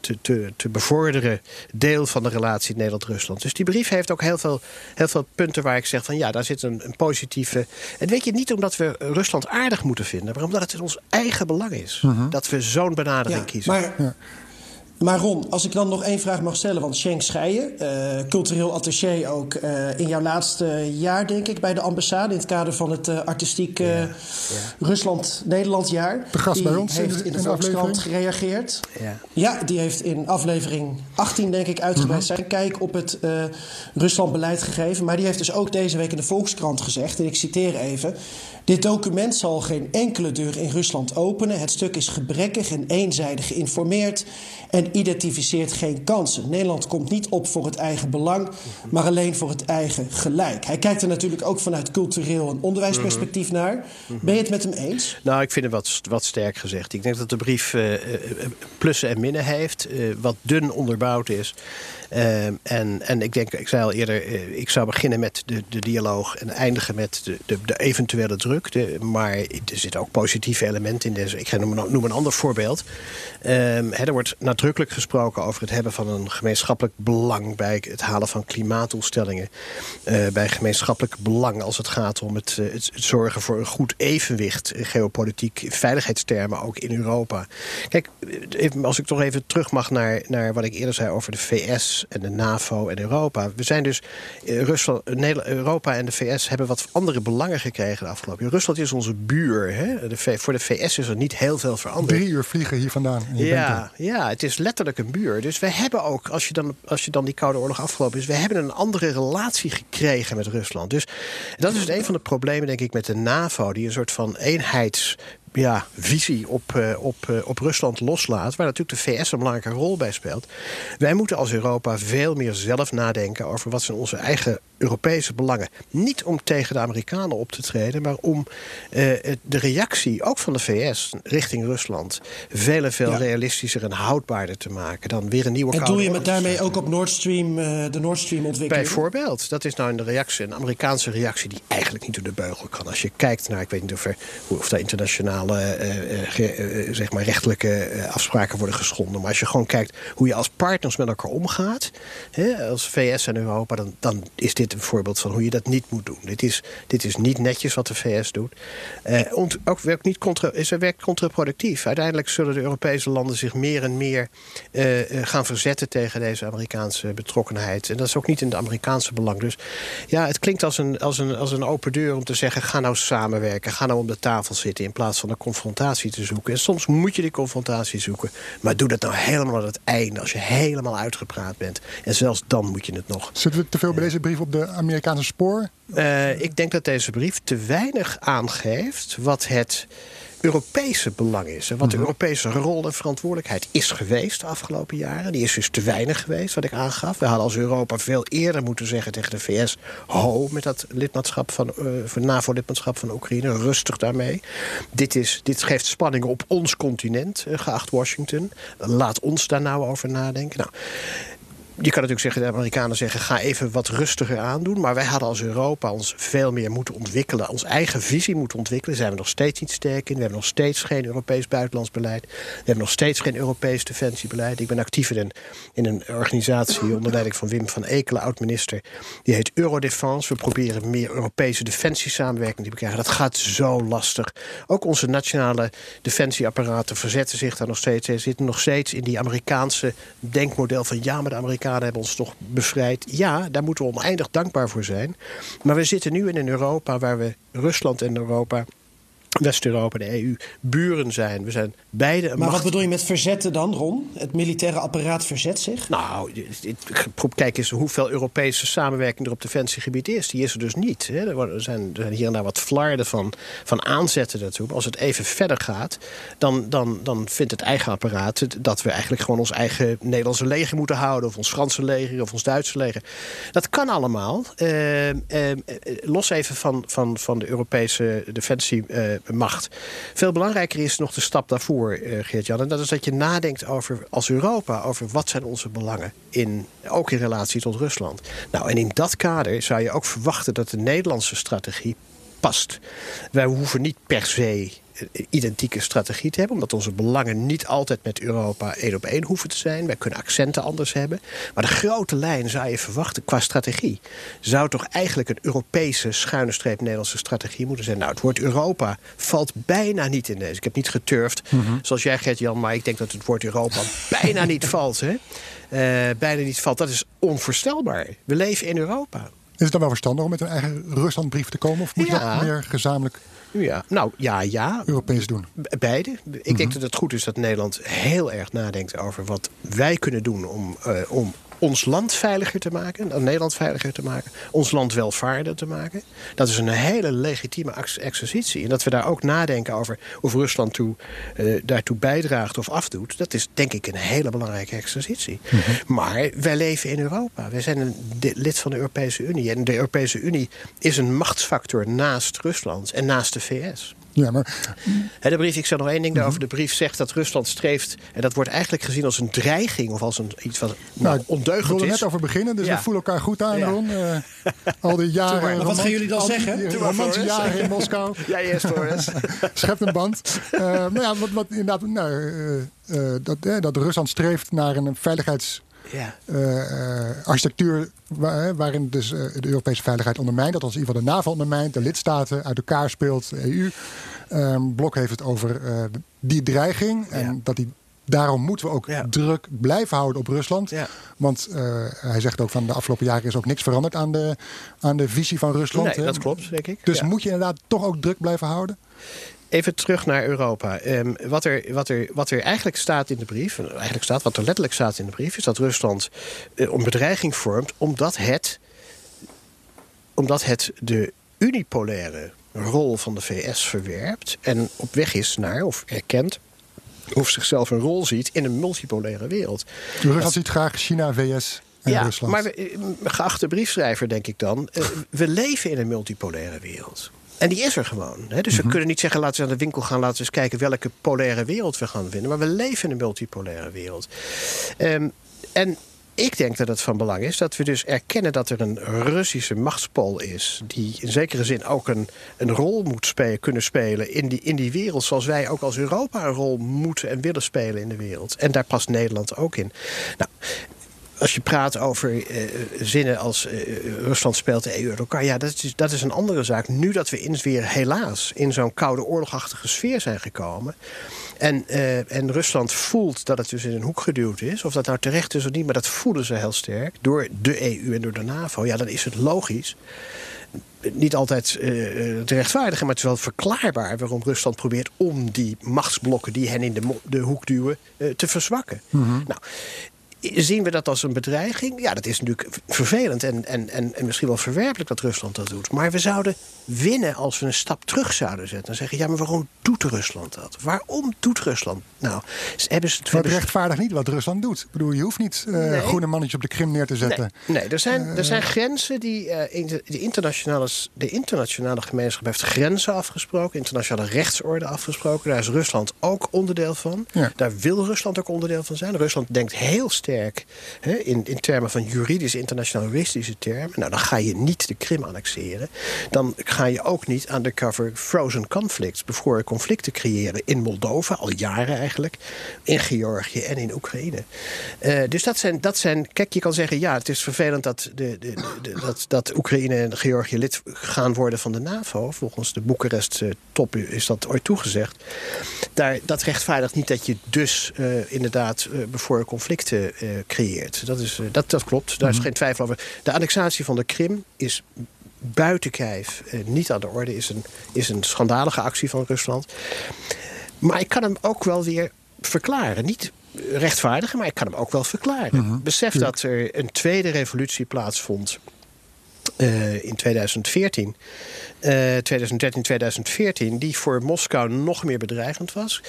te, te, te, bevorderen deel van de relatie Nederland-Rusland. Dus die brief heeft ook heel veel, heel veel punten waar ik zeg van ja, daar zit een, een positieve... En weet je, niet omdat we Rusland aardig moeten vinden... maar omdat het in ons eigen belang is. Uh -huh. Dat we zo'n benadering ja, kiezen. Maar, ja. Maar Ron, als ik dan nog één vraag mag stellen... want Schenk Scheijen, uh, cultureel attaché ook... Uh, in jouw laatste jaar, denk ik, bij de ambassade... in het kader van het uh, artistiek ja, ja. Rusland-Nederland jaar... De gast bij ons heeft in de, Volkskrant gereageerd. Ja. ja, die heeft in aflevering 18, denk ik, uitgebreid -huh. zijn kijk op het Rusland-beleid gegeven. Maar die heeft dus ook deze week in de Volkskrant gezegd... en ik citeer even... Dit document zal geen enkele deur in Rusland openen. Het stuk is gebrekkig en eenzijdig geïnformeerd en identificeert geen kansen. Nederland komt niet op voor het eigen belang, maar alleen voor het eigen gelijk. Hij kijkt er natuurlijk ook vanuit cultureel en onderwijsperspectief naar. Ben je het met hem eens? Nou, ik vind het wat, wat sterk gezegd. Ik denk dat de brief uh, plussen en minnen heeft, uh, wat dun onderbouwd is. Uh, en, en ik denk, ik zei al eerder, uh, ik zou beginnen met de, de dialoog en eindigen met de, de, de eventuele druk. Maar er zitten ook positieve elementen in deze. Ik ga noem, noem een ander voorbeeld. Hè, er wordt nadrukkelijk gesproken over het hebben van een gemeenschappelijk belang bij het halen van klimaatdoelstellingen. Uh, bij gemeenschappelijk belang als het gaat om het, het, het zorgen voor een goed evenwicht geopolitiek, veiligheidstermen ook in Europa. Kijk, als ik toch even terug mag naar, naar wat ik eerder zei over de VS en de NAVO en Europa. We zijn dus, Rusland, Europa en de VS hebben wat andere belangen gekregen de afgelopen jaren. Rusland is onze buur. Hè? De, voor de VS is er niet heel veel veranderd. Drie uur vliegen hier vandaan. Ja, ja, het is letterlijk een buur. Dus we hebben ook, als je dan, als je dan die Koude Oorlog afgelopen is, we hebben een andere relatie gekregen met Rusland. Dus dat is een van de problemen, denk ik, met de NAVO, die een soort van eenheids ja, visie op, uh, op, uh, op Rusland loslaat, waar natuurlijk de VS een belangrijke rol bij speelt. Wij moeten als Europa veel meer zelf nadenken over wat zijn onze eigen Europese belangen. Niet om tegen de Amerikanen op te treden, maar om uh, de reactie, ook van de VS, richting Rusland, veel en veel ja. realistischer en houdbaarder te maken dan weer een nieuwe. En doe je met daarmee ook op Nord Stream, de Nord Stream ontwikkeling? Bijvoorbeeld, dat is nou een reactie, een Amerikaanse reactie die eigenlijk niet door de beugel kan. Als je kijkt naar, ik weet niet of, er, of daar internationaal uh, zeg maar rechtelijke afspraken worden geschonden. Maar als je gewoon kijkt hoe je als partners met elkaar omgaat, hè, als VS en Europa, dan, dan is dit een voorbeeld van hoe je dat niet moet doen. Dit is, dit is niet netjes wat de VS doet. ont, ook werkt niet contra, is er werkt contraproductief. Uiteindelijk zullen de Europese landen zich meer en meer gaan verzetten tegen deze Amerikaanse betrokkenheid. En dat is ook niet in de Amerikaanse belang. Dus ja, het klinkt als een, als een, als een open deur om te zeggen: ga nou samenwerken, ga nou om de tafel zitten in plaats van confrontatie te zoeken. En soms moet je die confrontatie zoeken. Maar doe dat nou helemaal aan het einde. Als je helemaal uitgepraat bent. En zelfs dan moet je het nog. Zitten we te veel bij deze brief op de Amerikaanse spoor? Uh, ik denk dat deze brief te weinig aangeeft wat het Europese belang is. En wat de mhm. Europese rol en verantwoordelijkheid is geweest de afgelopen jaren. Die is dus te weinig geweest, wat ik aangaf. We hadden als Europa veel eerder moeten zeggen tegen de VS... ho, met dat lidmaatschap van, uh, NAVO-lidmaatschap van Oekraïne. Rustig daarmee. Dit, is, dit geeft spanningen op ons continent, uh, geacht Washington. Laat ons daar nou over nadenken. Nou, je kan natuurlijk zeggen, de Amerikanen zeggen... ga even wat rustiger aandoen. Maar wij hadden als Europa ons veel meer moeten ontwikkelen. Ons eigen visie moeten ontwikkelen. Daar zijn we nog steeds niet sterk in. We hebben nog steeds geen Europees buitenlands beleid. We hebben nog steeds geen Europees defensiebeleid. Ik ben actief in een, in een organisatie onder leiding van Wim van Ekelen, oud-minister. Die heet Eurodefense. We proberen meer Europese defensiesamenwerking te krijgen. Dat gaat zo lastig. Ook onze nationale defensieapparaten verzetten zich daar nog steeds. Ze zitten nog steeds in die Amerikaanse denkmodel van... ja, maar de Amerikanen Hebben ons toch bevrijd. Ja, daar moeten we oneindig dankbaar voor zijn. Maar we zitten nu in een Europa waar we Rusland en Europa West-Europa, de EU, buren zijn. We zijn beide Maar wat bedoel je met verzetten dan, Ron? Het militaire apparaat verzet zich? Nou, kijk eens hoeveel Europese samenwerking er op defensiegebied is. Die is er dus niet. Er zijn, er zijn hier en daar wat flarden van, van aanzetten daartoe. Maar als het even verder gaat, dan, dan, dan vindt het eigen apparaat... dat we eigenlijk gewoon ons eigen Nederlandse leger moeten houden... of ons Franse leger of ons Duitse leger. Dat kan allemaal. Eh, eh, los even van, van, van de Europese defensie... Eh, macht. Veel belangrijker is nog de stap daarvoor, uh, Geert-Jan. En dat is dat je nadenkt over, als Europa, over wat zijn onze belangen. In, ook in relatie tot Rusland. Nou, en in dat kader zou je ook verwachten dat de Nederlandse strategie past. Wij hoeven niet per se identieke strategie te hebben. Omdat onze belangen niet altijd met Europa één op één hoeven te zijn. Wij kunnen accenten anders hebben. Maar de grote lijn zou je verwachten qua strategie. Zou toch eigenlijk een Europese schuine streep Nederlandse strategie moeten zijn. Nou, het woord Europa valt bijna niet in deze. Ik heb niet geturfd, mhm. zoals jij Gert-Jan. Maar ik denk dat het woord Europa bijna niet valt. Hè? Uh, bijna niet valt. Dat is onvoorstelbaar. We leven in Europa. Is het dan wel verstandig om met een eigen Ruslandbrief te komen? Of moet je dat meer gezamenlijk ja, nou ja, ja. Europees doen? Beide. Ik denk mhm. dat het goed is dat Nederland heel erg nadenkt over wat wij kunnen doen om, uh, om ons land veiliger te maken, Nederland veiliger te maken, ons land welvaarder te maken. Dat is een hele legitieme exercitie. En dat we daar ook nadenken over of Rusland toe, uh, daartoe bijdraagt of afdoet, dat is denk ik een hele belangrijke exercitie. Mhm. Maar wij leven in Europa. Wij zijn een lid van de Europese Unie. En de Europese Unie is een machtsfactor naast Rusland en naast de VS. Ja, maar... de brief, ik zeg nog één ding daarover. De brief zegt dat Rusland streeft... en dat wordt eigenlijk gezien als een dreiging... of als een, iets wat nou, nou ondeugend is. We wilden net over beginnen, dus we voelen elkaar goed aan, ja. Ron. Uh, al die jaren... Maar wat gaan jullie dan zeggen? Die romantische jaren in Moskou. Ja, eerst Torres. Schept een band. Uh, nou ja, wat, wat inderdaad... Nou, uh, dat, dat Rusland streeft naar een veiligheids ja. Uh, architectuur waar, waarin dus de Europese veiligheid ondermijnt. Dat als in ieder geval de NAVO ondermijnt, de lidstaten uit elkaar speelt, de EU. Um, Blok heeft het over die dreiging en dat die Daarom moeten we ook ja. druk blijven houden op Rusland. Ja. Want hij zegt ook van de afgelopen jaren is ook niks veranderd aan de, aan de visie van Rusland. Nee, dat klopt, denk ik. Dus moet je inderdaad toch ook druk blijven houden? Even terug naar Europa. Ehm, wat, er, wat, er, wat er eigenlijk staat in de brief, eigenlijk staat, wat er letterlijk staat in de brief, is dat Rusland uh, een bedreiging vormt omdat het, omdat het de unipolaire rol van de VS verwerpt en op weg is naar, of erkent, of zichzelf een rol ziet in een multipolaire wereld. Rusland ziet graag China, VS en ja, Rusland. Maar we, geachte briefschrijver, denk ik dan, uh, we leven in een multipolaire wereld. En die is er gewoon. Hè? Dus we Mhm. kunnen niet zeggen, laten we naar de winkel gaan... laten we eens kijken welke polaire wereld we gaan vinden. Maar we leven in een multipolaire wereld. Um, en ik denk dat het van belang is dat we dus erkennen dat er een Russische machtspool is. die in zekere zin ook een, een rol moet spelen, kunnen spelen in die, in die wereld. zoals wij ook als Europa een rol moeten en willen spelen in de wereld. En daar past Nederland ook in. Nou, als je praat over uh, zinnen als uh, Rusland speelt de EU uit elkaar, ja, dat is, dat is een andere zaak. Nu dat we in weer helaas in zo'n koude oorlogachtige sfeer zijn gekomen. En, uh, en Rusland voelt dat het dus in een hoek geduwd is. Of dat nou terecht is of niet, maar dat voelen ze heel sterk. Door de EU en door de NAVO. Ja, dan is het logisch. Niet altijd uh, te rechtvaardigen, maar het is wel verklaarbaar waarom Rusland probeert om die machtsblokken die hen in de, de hoek duwen uh, te verzwakken. Mm -hmm. Nou, zien we dat als een bedreiging? Ja, dat is natuurlijk vervelend en, en, en, en misschien wel verwerpelijk dat Rusland dat doet. Maar we zouden winnen als we een stap terug zouden zetten. En zeggen, ja, maar waarom doet Rusland dat? Waarom doet Rusland? Nou, hebben ze... Maar het rechtvaardigt niet wat Rusland doet. Ik bedoel, je hoeft niet uh, nee. groene mannetjes op de Krim neer te zetten. Nee, nee er, zijn, uh, er zijn grenzen die... Uh, de, de, internationale, de internationale gemeenschap heeft grenzen afgesproken. Internationale rechtsorde afgesproken. Daar is Rusland ook onderdeel van. Ja. Daar wil Rusland ook onderdeel van zijn. Rusland denkt heel sterk hè, in, in termen van juridische, internationalistische termen. Nou, dan ga je niet de Krim annexeren. Dan ga je ook niet undercover frozen conflicts, bevroren conflicten creëren in Moldova, al jaren eigenlijk, in Georgië en in Oekraïne. Uh, dus dat zijn, dat zijn, kijk, je kan zeggen, ja, het is vervelend dat, de, de, de, dat, dat Oekraïne en Georgië lid gaan worden van de NAVO. Volgens de Boekarest-top is dat ooit toegezegd. Daar, dat rechtvaardigt niet dat je dus uh, inderdaad uh, bevroren conflicten creëert. Dat, is, dat, dat klopt, daar is geen twijfel over. De annexatie van de Krim is buiten kijf eh, niet aan de orde. Is een, is een schandalige actie van Rusland. Maar ik kan hem ook wel weer verklaren. Niet rechtvaardigen, maar ik kan hem ook wel verklaren. -hmm. Besef dat er een tweede revolutie plaatsvond. Uh, in 2014, uh, 2013, 2014, die voor Moskou nog meer bedreigend was.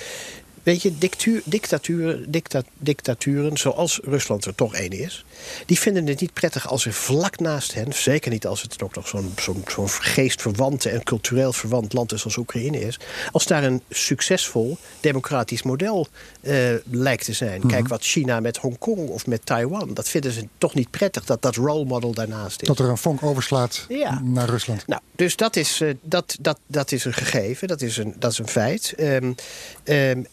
Weet je, dictuur, dictaturen, dicta, dictaturen, zoals Rusland er toch één is... die vinden het niet prettig als er vlak naast hen... zeker niet als het ook nog zo'n zo'n zo'n geestverwante en cultureel verwant land is als Oekraïne is... als daar een succesvol democratisch model uh, lijkt te zijn. Mm -hmm. Kijk wat China met Hongkong of met Taiwan... dat vinden ze toch niet prettig dat dat role model daarnaast is. Dat er een vonk overslaat ja. naar Rusland. Nou, dus dat is, uh, dat, dat, dat is een gegeven, dat is een, dat is een feit... Um, um,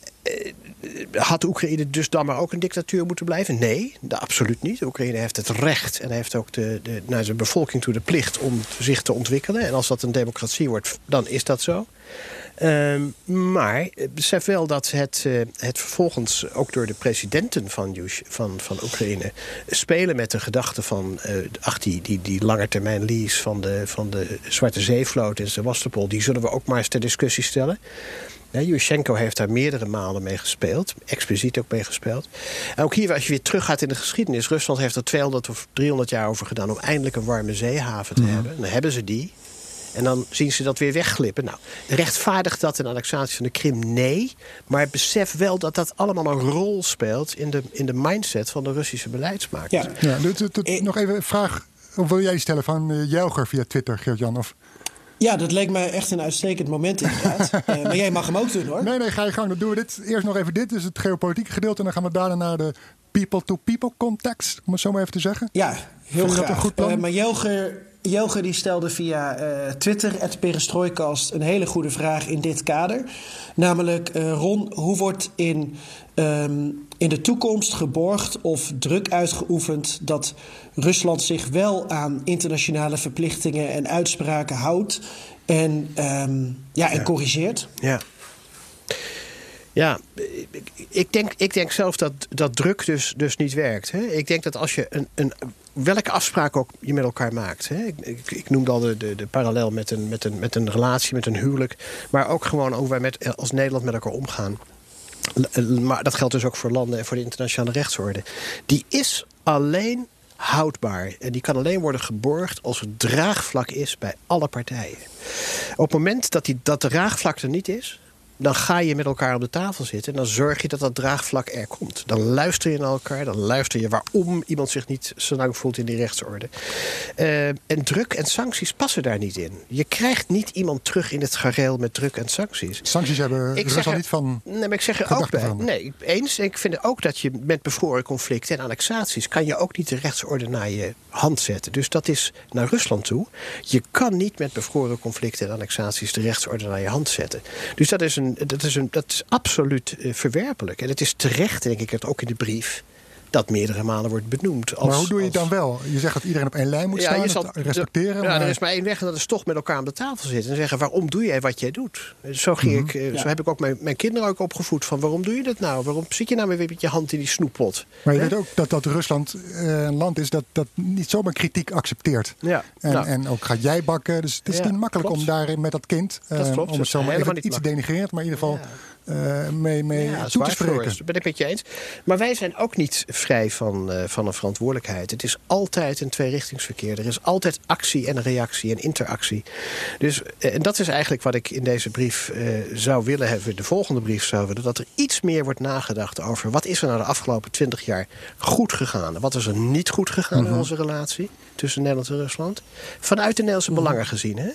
had Oekraïne dus dan maar ook een dictatuur moeten blijven? Nee, absoluut niet. Oekraïne heeft het recht en heeft ook de, de, naar zijn bevolking toe de plicht om zich te ontwikkelen. En als dat een democratie wordt, dan is dat zo. Um, maar besef wel dat het, uh, het vervolgens ook door de presidenten van, van, van Oekraïne spelen met de gedachte van uh, ach, die, die, die langetermijn lease van de, van de Zwarte Zeevloot in Sevastopol, die zullen we ook maar eens ter discussie stellen. Yushchenko heeft daar meerdere malen mee gespeeld. Expliciet ook mee gespeeld. En ook hier, als je weer teruggaat in de geschiedenis... Rusland heeft er 200 of 300 jaar over gedaan... om eindelijk een warme zeehaven te mm. hebben. Dan hebben ze die. En dan zien ze dat weer wegglippen. Nou, rechtvaardigt dat een annexatie van de Krim? Nee. Maar besef wel dat dat allemaal een rol speelt... in de, in de mindset van de Russische beleidsmakers. Ja, ja dus, dus, nog even een vraag... Of wil jij stellen van uh, Jelger via Twitter, Geert-Jan? Of... Ja, dat leek mij echt een uitstekend moment inderdaad. uh, maar jij mag hem ook doen hoor. Nee, nee, ga je gang. Dan doen we dit. Eerst nog even dit. Dus het geopolitieke gedeelte. En dan gaan we daarna naar de people-to-people -people context. Om het zo maar even te zeggen. Ja, heel Vind graag. Dat een goed plan? Uh, maar Jelger, Jelger die stelde via uh, Twitter, het Perestrooikast, een hele goede vraag in dit kader. Namelijk, Ron, hoe wordt in um, in de toekomst geborgd of druk uitgeoefend dat Rusland zich wel aan internationale verplichtingen en uitspraken houdt en, um, ja, en ja. corrigeert? Ja. Ja, ik denk, ik denk zelf dat, dat druk dus, dus niet werkt. Hè? Ik denk dat als je een, een, welke afspraken ook je met elkaar maakt. Hè? Ik, ik, ik noemde al de, de, de parallel met een, met, een, met een relatie, met een huwelijk. Maar ook gewoon hoe wij met, als Nederland met elkaar omgaan. Maar dat geldt dus ook voor landen en voor de internationale rechtsorde. Die is alleen houdbaar. En die kan alleen worden geborgd als er draagvlak is bij alle partijen. Op het moment dat, die, dat draagvlak er niet is dan ga je met elkaar op de tafel zitten... en dan zorg je dat dat draagvlak er komt. Dan luister je naar elkaar, dan luister je waarom iemand zich niet zo lang voelt in die rechtsorde. Uh, en druk en sancties passen daar niet in. Je krijgt niet iemand terug in het gareel met druk en sancties. Sancties hebben ik zeg er, niet van Nee, maar ik zeg er ook bij. Nee, eens. Ik vind ook dat je met bevroren conflicten en annexaties... kan je ook niet de rechtsorde naar je hand zetten. Dus dat is naar Rusland toe. Je kan niet met bevroren conflicten en annexaties... de rechtsorde naar je hand zetten. Dus dat is een dat, is een, dat is absoluut uh, verwerpelijk. En het is terecht, denk ik, het ook in de brief dat meerdere malen wordt benoemd. Als, maar hoe doe je het dan wel? Je zegt dat iedereen op één lijn moet ja, staan, je zal, respecteren. Ja, maar... er is maar één weg en dat is toch met elkaar aan de tafel zitten. En zeggen, waarom doe jij wat jij doet? Zo, ging mhm. ik, eh, zo heb ik ook mijn, mijn kinderen ook opgevoed. Van waarom doe je dat nou? Waarom zit je nou weer met je hand in die snoeppot? Maar je weet ook dat, dat Rusland uh, een land is dat, dat niet zomaar kritiek accepteert. Ja, en, nou. en ook gaat jij bakken. Dus het is niet makkelijk om daar met dat kind... Uh, om het zomaar even iets te denigreren, maar in ieder geval uh, mee, mee ja, toe te spreken. Dat ben ik met je eens. Maar wij zijn ook niet vrij van, uh, van een verantwoordelijkheid. Het is altijd een tweerichtingsverkeer. Er is altijd actie en reactie en interactie. Dus, uh, en dat is eigenlijk wat ik in deze brief zou willen hebben. De volgende brief zou willen. Dat er iets meer wordt nagedacht over... wat is er nou de afgelopen twintig jaar goed gegaan? Wat is er niet goed gegaan mm -hmm. in onze relatie? Tussen Nederland en Rusland. Vanuit de Nederlandse mhm. belangen gezien. Hè?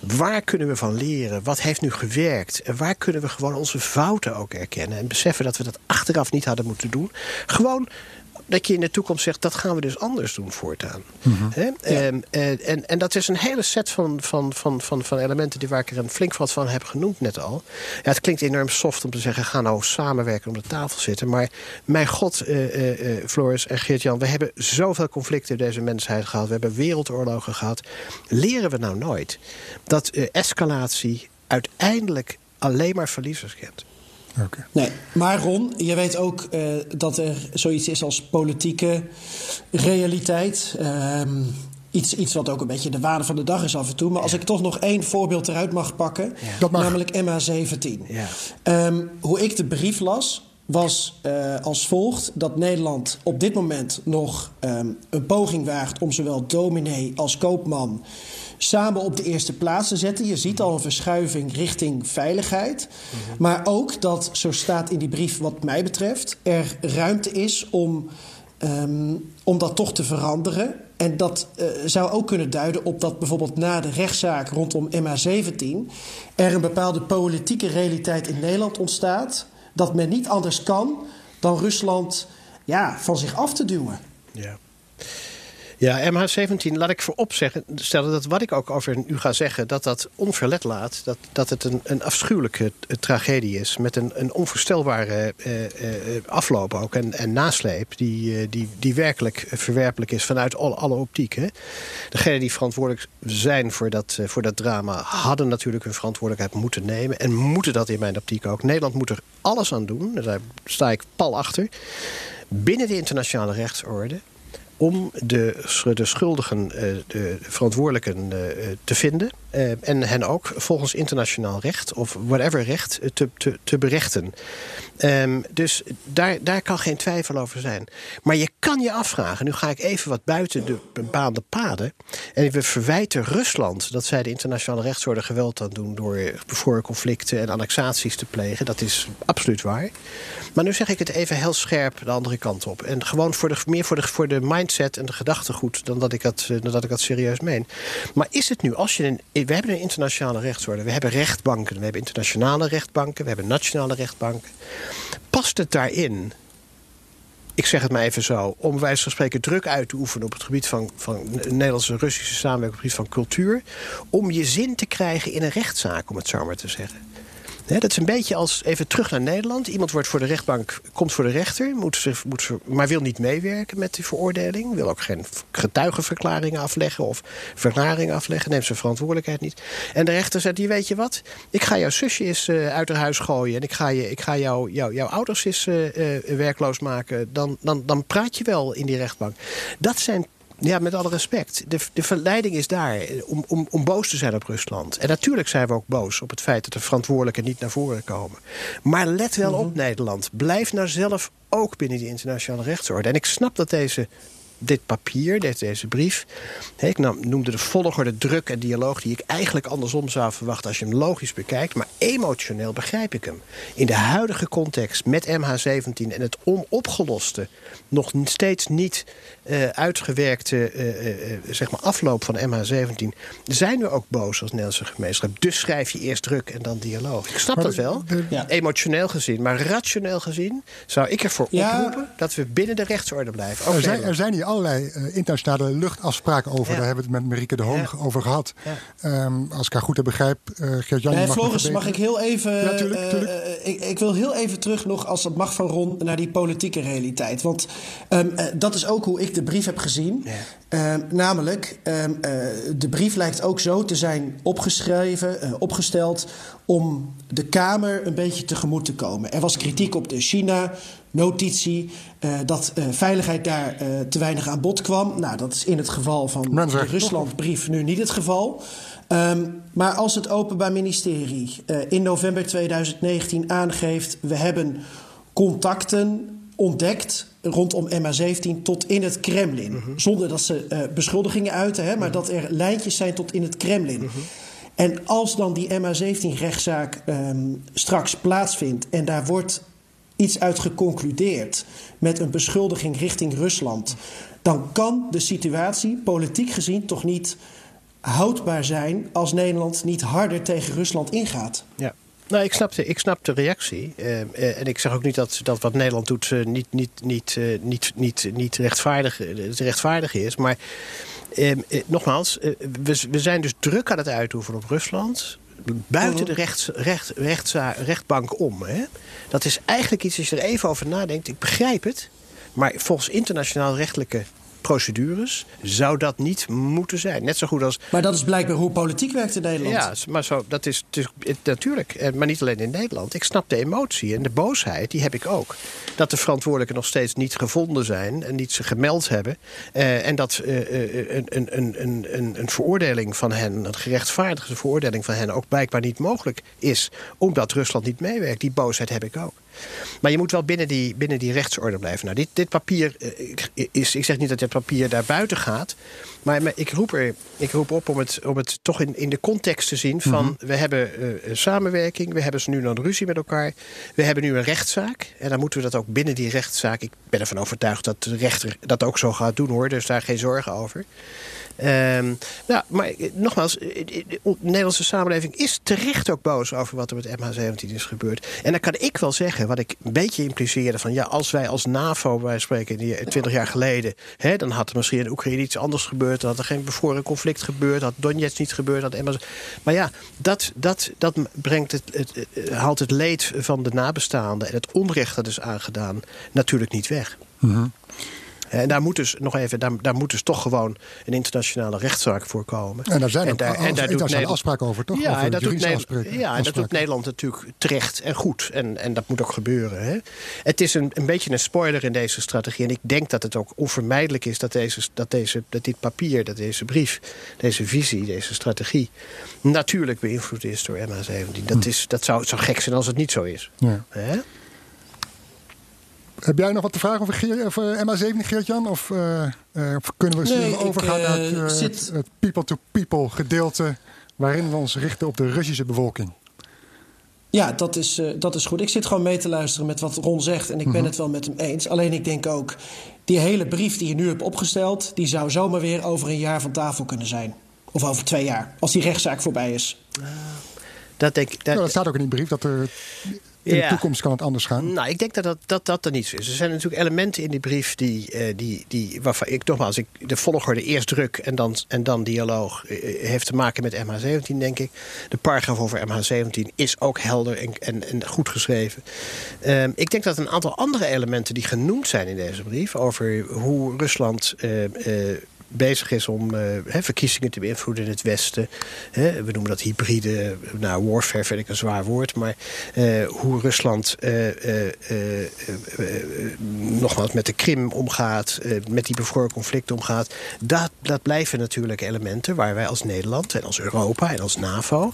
Waar kunnen we van leren? Wat heeft nu gewerkt? En waar kunnen we gewoon onze fouten ook erkennen? En beseffen dat we dat achteraf niet hadden moeten doen. Gewoon dat je in de toekomst zegt, dat gaan we dus anders doen voortaan. Mm en, en, en dat is een hele set van, van, van, van, van elementen die waar ik er een flink wat van heb genoemd net al. Ja, het klinkt enorm soft om te zeggen, ga nou samenwerken om de tafel zitten. Maar mijn god, uh, uh, Floris en Geert-Jan, we hebben zoveel conflicten in deze mensheid gehad. We hebben wereldoorlogen gehad. Leren we nou nooit dat escalatie uiteindelijk alleen maar verliezers kent? Nee, maar Ron, je weet ook uh, dat er zoiets is als politieke realiteit. Um, iets, iets wat ook een beetje de waarde van de dag is af en toe. Maar als ik toch nog één voorbeeld eruit mag pakken, ja. namelijk MH17. Ja. Um, hoe ik de brief las, was uh, als volgt dat Nederland op dit moment nog um, een poging waagt om zowel dominee als koopman samen op de eerste plaats te zetten. Je ziet al een verschuiving richting veiligheid. Maar ook dat, zo staat in die brief wat mij betreft, er ruimte is om, um, om dat toch te veranderen. En dat uh, zou ook kunnen duiden op dat bijvoorbeeld na de rechtszaak rondom MH17 er een bepaalde politieke realiteit in Nederland ontstaat. Dat men niet anders kan dan Rusland ja, van zich af te duwen. Ja. Ja, MH17, laat ik voorop zeggen, stellen dat wat ik ook over u ga zeggen, dat dat onverlet laat. Dat, dat het een, een afschuwelijke uh, tragedie is. Met een, een onvoorstelbare uh, uh, afloop ook en, en nasleep. Die, die, die werkelijk verwerpelijk is vanuit alle, alle optieken. Degenen die verantwoordelijk zijn voor dat, voor dat drama hadden natuurlijk hun verantwoordelijkheid moeten nemen. En moeten dat in mijn optiek ook. Nederland moet er alles aan doen. Daar sta ik pal achter. Binnen de internationale rechtsorde om de, de schuldigen, eh, de verantwoordelijken eh, te vinden. Eh, en hen ook volgens internationaal recht of whatever recht te, te, te berechten. Um, dus daar, daar kan geen twijfel over zijn. Maar je kan je afvragen, nu ga ik even wat buiten de bepaande paden. En we verwijten Rusland dat zij de internationale rechtsorde geweld aan doen door voor conflicten en annexaties te plegen. Dat is absoluut waar. Maar nu zeg ik het even heel scherp de andere kant op. En gewoon voor de, meer voor de, voor de mindset en de gedachtegoed dan dat, ik dat, dan dat ik dat serieus meen. Maar is het nu, als je een. We hebben een internationale rechtsorde. We hebben rechtbanken. We hebben internationale rechtbanken. We hebben nationale rechtbanken. Past het daarin ik zeg het maar even zo, om wijze van spreken druk uit te oefenen op het gebied van, van Nederlandse Russische samenwerking, op het gebied van cultuur, om je zin te krijgen in een rechtszaak, om het zo maar te zeggen. Dat is een beetje als even terug naar Nederland. Iemand wordt voor de rechtbank, komt voor de rechter, moet zich, moet, maar wil niet meewerken met die veroordeling. Wil ook geen getuigenverklaringen afleggen of verklaringen afleggen. Neemt zijn verantwoordelijkheid niet. En de rechter zegt: je weet je wat? Ik ga jouw zusje eens uh, uit haar huis gooien. En ik ga, je, ik ga jou, jou, jouw ouders eens uh, uh, werkloos maken. Dan, dan, dan praat je wel in die rechtbank. Dat zijn ja, met alle respect. De, de verleiding is daar om, om, om boos te zijn op Rusland. En natuurlijk zijn we ook boos op het feit dat de verantwoordelijken niet naar voren komen. Maar let wel op, mhm. Nederland. Blijf nou zelf ook binnen die internationale rechtsorde. En ik snap dat deze dit papier, deze brief. ik noemde de volgorde druk en dialoog die ik eigenlijk andersom zou verwachten als je hem logisch bekijkt. Maar emotioneel begrijp ik hem. In de huidige context met MH17 en het onopgeloste, nog steeds niet uh, uitgewerkte uh, uh, zeg maar afloop van MH17, zijn we ook boos als Nederlandse gemeenschap. Dus schrijf je eerst druk en dan dialoog. Ik snap dat wel, emotioneel gezien. Maar rationeel gezien zou ik ervoor oproepen dat we binnen de rechtsorde blijven. Er zijn, er zijn hier allerlei internationale luchtafspraken over. Daar hebben we het met Marieke de Hoog over gehad. Um, als ik haar goed heb begrijp, Geert-Jan... Nee, Floris, mag ik heel even... Ja, tuurlijk, tuurlijk. Ik, ik, wil heel even terug nog, als het mag van Ron, naar die politieke realiteit. Want um, dat is ook hoe ik de brief heb gezien. Ehm, namelijk, ehm, eh, de brief lijkt ook zo te zijn opgeschreven, uh, opgesteld om de Kamer een beetje tegemoet te komen. Er was kritiek op de China-notitie, uh, dat veiligheid daar te weinig aan bod kwam. Nou, dat is in het geval van de Ruslandbrief nu niet het geval. Um, maar als het Openbaar Ministerie in november 2019 aangeeft: we hebben contacten ontdekt rondom MH17 tot in het Kremlin. Mhm. Zonder dat ze beschuldigingen uiten, hè, maar mhm. dat er lijntjes zijn tot in het Kremlin. Mhm. En als dan die MH17-rechtszaak um, ehm, straks plaatsvindt en daar wordt iets uit geconcludeerd met een beschuldiging richting Rusland, dan kan de situatie politiek gezien toch niet houdbaar zijn als Nederland niet harder tegen Rusland ingaat. Ja. Nou, ik snap de, ik snap de reactie. Uh, uh, en ik zeg ook niet dat, dat wat Nederland doet uh, niet, niet, niet, niet, niet, niet rechtvaardig, rechtvaardig is. Maar ehm, nogmaals, we, we zijn dus druk aan het uitoefenen op Rusland. Buiten de rechts, recht, rechtbank om. Hè? Dat is eigenlijk iets, als je er even over nadenkt. Ik begrijp het. Maar volgens internationaal rechtelijke procedures zou dat niet moeten zijn. Net zo goed als. Maar dat is blijkbaar hoe politiek werkt in Nederland. Ja, maar zo, dat is, het natuurlijk. Eh, maar niet alleen in Nederland. Ik snap de emotie en de boosheid, die heb ik ook. Dat de verantwoordelijken nog steeds niet gevonden zijn en niet ze gemeld hebben. Uh, en dat uh, een, een, een, een, een veroordeling van hen, een gerechtvaardigde veroordeling van hen, ook blijkbaar niet mogelijk is. Omdat Rusland niet meewerkt. Die boosheid heb ik ook. Maar je moet wel binnen die, binnen die rechtsorde blijven. Nou, dit, dit papier is. Ik zeg niet dat dit papier daar buiten gaat. Maar, ik, roep er, ik roep op om het, om het toch in, in de context te zien van... Mhm. we hebben uh, samenwerking, we hebben ze nu een ruzie met elkaar. We hebben nu een rechtszaak. En dan moeten we dat ook binnen die rechtszaak... ik ben ervan overtuigd dat de rechter dat ook zo gaat doen hoor. Dus daar geen zorgen over. Um, nou, maar eh, nogmaals, eh, eh, de Nederlandse samenleving is terecht ook boos over wat er met MH17 is gebeurd. En dan kan ik wel zeggen, wat ik een beetje impliceerde van ja, als wij als NAVO, wij spreken 20 jaar geleden, hè, dan had er misschien in Oekraïne iets anders gebeurd, dan had er geen bevroren conflict gebeurd, had Donetsk niet gebeurd, had MH... Maar ja, dat, dat, dat brengt het, het, haalt het leed van de nabestaanden en het onrecht dat is aangedaan natuurlijk niet weg. Mm en daar moet dus nog even, daar, daar moet dus toch gewoon een internationale rechtszaak voor komen. En daar zijn ook daar, en daar doet Nederland afspraken over, toch? Ja, en dat, doet Nederland, ja en dat doet Nederland natuurlijk terecht en goed. En, en dat moet ook gebeuren. Hè? Het is een, een beetje een spoiler in deze strategie. En ik denk dat het ook onvermijdelijk is dat, deze, dat, deze, dat dit papier, dat deze brief, deze visie, deze strategie natuurlijk beïnvloed is door MH17. Dat, hm. is, dat zou, zou gek zijn als het niet zo is. Ja. Hè? Heb jij nog wat te vragen over, Geer, over MA7, Geert-Jan? Of, uh, uh, of, kunnen we nee, overgaan naar het, uh, het people-to-people gedeelte... waarin we ons richten op de Russische bevolking? Ja, dat is, dat is goed. Ik zit gewoon mee te luisteren met wat Ron zegt... en ik ben mhm. het wel met hem eens. Alleen ik denk ook, die hele brief die je nu hebt opgesteld... die zou zomaar weer over een jaar van tafel kunnen zijn. Of over twee jaar, als die rechtszaak voorbij is. Dat, denk, dat... Nou, dat staat ook in die brief dat er in Ja. de toekomst kan het anders gaan? Nou, ik denk dat dat, dat, dat er niet zo is. Er zijn natuurlijk elementen in die brief die, eh, die, die waarvan ik nogmaals, ik, de volgorde eerst druk en dan, en dan dialoog eh, heeft te maken met MH17, denk ik. De paragraaf over MH17 is ook helder en, en, en goed geschreven. Ehm, ik denk dat een aantal andere elementen die genoemd zijn in deze brief, over hoe Rusland. eh, eh, bezig is om eh, verkiezingen te beïnvloeden in het Westen. We noemen dat hybride, nou warfare vind ik een zwaar woord. Maar eh, hoe Rusland eh, nogmaals met de Krim omgaat, met die bevroren conflicten omgaat. Dat, dat blijven natuurlijk elementen waar wij als Nederland en als Europa en als NAVO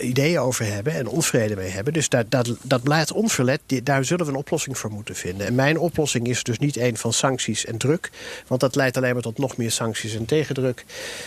ideeën over hebben en onvrede mee hebben. Dus dat, dat, dat blijft onverlet. Daar zullen we een oplossing voor moeten vinden. En mijn oplossing is dus niet een van sancties en druk. Want dat leidt alleen tot nog meer sancties en tegendruk.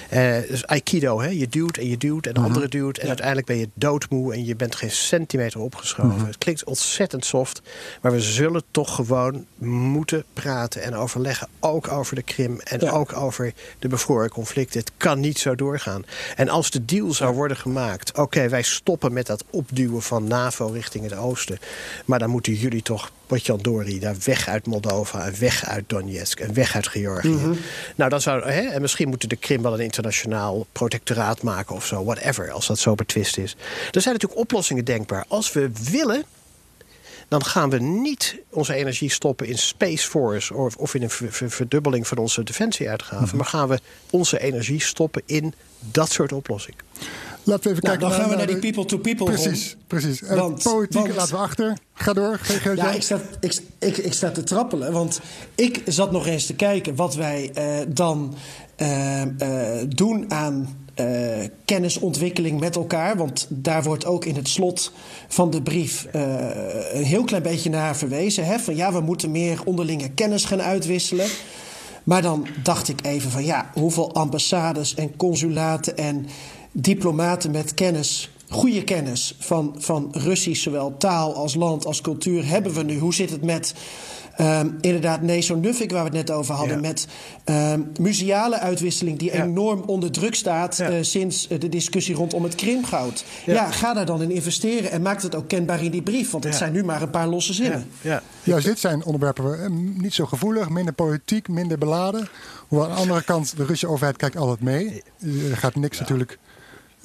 Eh, dus aikido, hè? je duwt en je duwt en de andere duwt. En uiteindelijk ben je doodmoe en je bent geen centimeter opgeschoven. Het klinkt ontzettend soft. Maar we zullen toch gewoon moeten praten en overleggen. Ook over de Krim en Ja. ook over de bevroren conflicten. Het kan niet zo doorgaan. En als de deal zou worden gemaakt... oké, wij stoppen met dat opduwen van NAVO richting het oosten. Maar dan moeten jullie toch, Potjandori, daar weg uit Moldova... en weg uit Donetsk en weg uit Georgië. Nou, dan zou, hè, en misschien moeten de Krim wel een internationaal protectoraat maken of zo. Whatever, als dat zo betwist is. Er zijn natuurlijk oplossingen denkbaar. Als we willen dan gaan we niet onze energie stoppen in Space Force of, of in een ver- ver- verdubbeling van onze defensieuitgaven, maar gaan we onze energie stoppen in dat soort oplossingen. Laten we even Nou, kijken dan gaan we naar die people-to-people. Precies, precies. En Want- politiek want- laten we achter. Ga door. Ja, ik sta, ik, ik, ik sta te trappelen. Want ik zat nog eens te kijken wat wij eh, dan eh, eh, doen aan eh, kennisontwikkeling met elkaar. Want daar wordt ook in het slot van de brief eh, een heel klein beetje naar verwezen. Hè? Van ja, we moeten meer onderlinge kennis gaan uitwisselen. Maar dan dacht ik even van ja, hoeveel ambassades en consulaten en diplomaten met kennis, goede kennis van, van Russisch, zowel taal als land als cultuur, hebben we nu? Hoe zit het met ehm, inderdaad Neso Nufik, waar we het net over hadden, Ja. met ehm, museale uitwisseling die Ja. enorm onder druk staat Ja. eh, sinds eh, de discussie rondom het Krimgoud. Ja. Ja. ga daar dan in investeren en maak het ook kenbaar in die brief, want het Ja. zijn nu maar een paar losse zinnen. ja. Juist dit zijn onderwerpen eh, niet zo gevoelig, minder politiek, minder beladen. Hoewel aan de andere kant, de Russische overheid kijkt altijd mee. Er gaat niks natuurlijk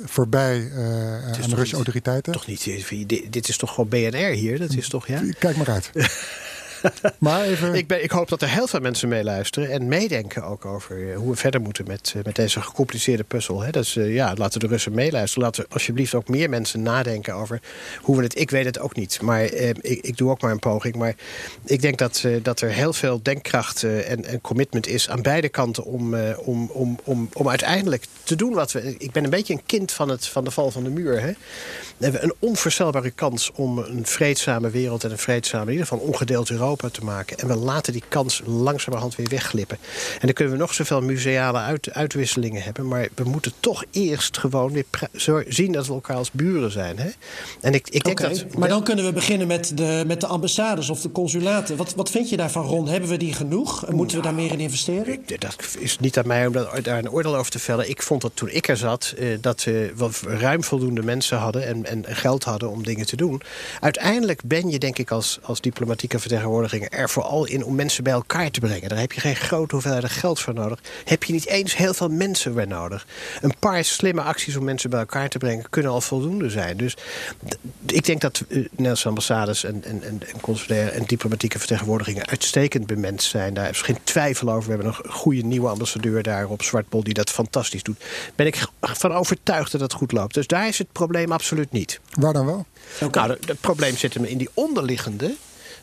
voorbij eh, aan de Russische autoriteiten. Toch niet, dit, dit is toch gewoon BNR hier? Dat is toch, ja? Kijk maar uit. maar. Ik, ik hoop dat er heel veel mensen meeluisteren en meedenken ook over eh, hoe we verder moeten met, eh, met deze gecompliceerde puzzel. Hè. Is, eh, ja, laten de Russen meeluisteren. Laten we alsjeblieft ook meer mensen nadenken over hoe we het. Ik weet het ook niet, maar ik, ik doe ook maar een poging. Maar ik denk dat, dat er heel veel denkkracht en, en commitment is aan beide kanten om, om, om, om, om uiteindelijk te doen wat we. Ik ben een beetje een kind van, het, van de val van de muur. Hè. We hebben een onvoorstelbare kans om een vreedzame wereld en een vreedzame, in ieder geval ongedeeld Europa te maken. En we laten die kans langzamerhand weer wegglippen. En dan kunnen we nog zoveel museale uit, uitwisselingen hebben. Maar we moeten toch eerst gewoon weer zien dat we elkaar als buren zijn. Hè? En ik, ik denk dat. maar dan kunnen we beginnen met de, met de ambassades of de consulaten. Wat, wat vind je daarvan, Ron? Hebben we die genoeg? Moeten we daar meer in investeren? Ik- Dat is niet aan mij om daar daar een oordeel over te vellen. Ik vond dat toen ik er zat, eh, dat we ruim voldoende mensen hadden en, en geld hadden om dingen te doen. Uiteindelijk ben je, denk ik, als, als diplomatieke vertegenwoordiger er vooral in om mensen bij elkaar te brengen. Daar heb je geen grote hoeveelheden geld voor nodig. Heb je niet eens heel veel mensen bij nodig. Een paar slimme acties om mensen bij elkaar te brengen kunnen al voldoende zijn. Dus ik denk dat eh, Nederlandse ambassades en, en, en, en consulaire en diplomatieke vertegenwoordigingen uitstekend bemens zijn. Daar is geen twijfel over. We hebben een goede nieuwe ambassadeur daar op Zwartbol die dat fantastisch doet. Ben ik van overtuigd dat het goed loopt. Dus daar is het probleem absoluut niet. Waar dan wel? Nou, het probleem zit hem in die onderliggende.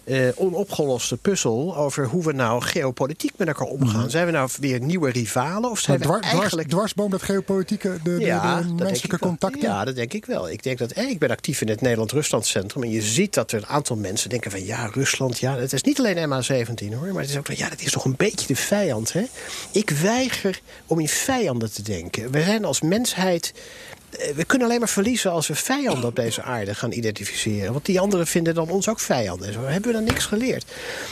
Eh, onopgeloste puzzel over hoe we nou geopolitiek met elkaar omgaan. Zijn we nou weer nieuwe rivalen of zijn Maar we eigenlijk... dwarsboom dat geopolitieke, de, menselijke wel. contacten? Ja, dat denk ik wel. Ik denk dat eh, ik ben actief in het Nederland-Rusland Centrum. En je ziet dat er een aantal mensen denken van ja, Rusland, ja, het is niet alleen MH17 hoor. Maar het is ook van ja, dat is toch een beetje de vijand. Hè? Ik weiger om in vijanden te denken. We zijn als mensheid we kunnen alleen maar verliezen als we vijanden op deze aarde gaan identificeren. Want die anderen vinden dan ons ook vijanden. En zo hebben we dan niks geleerd.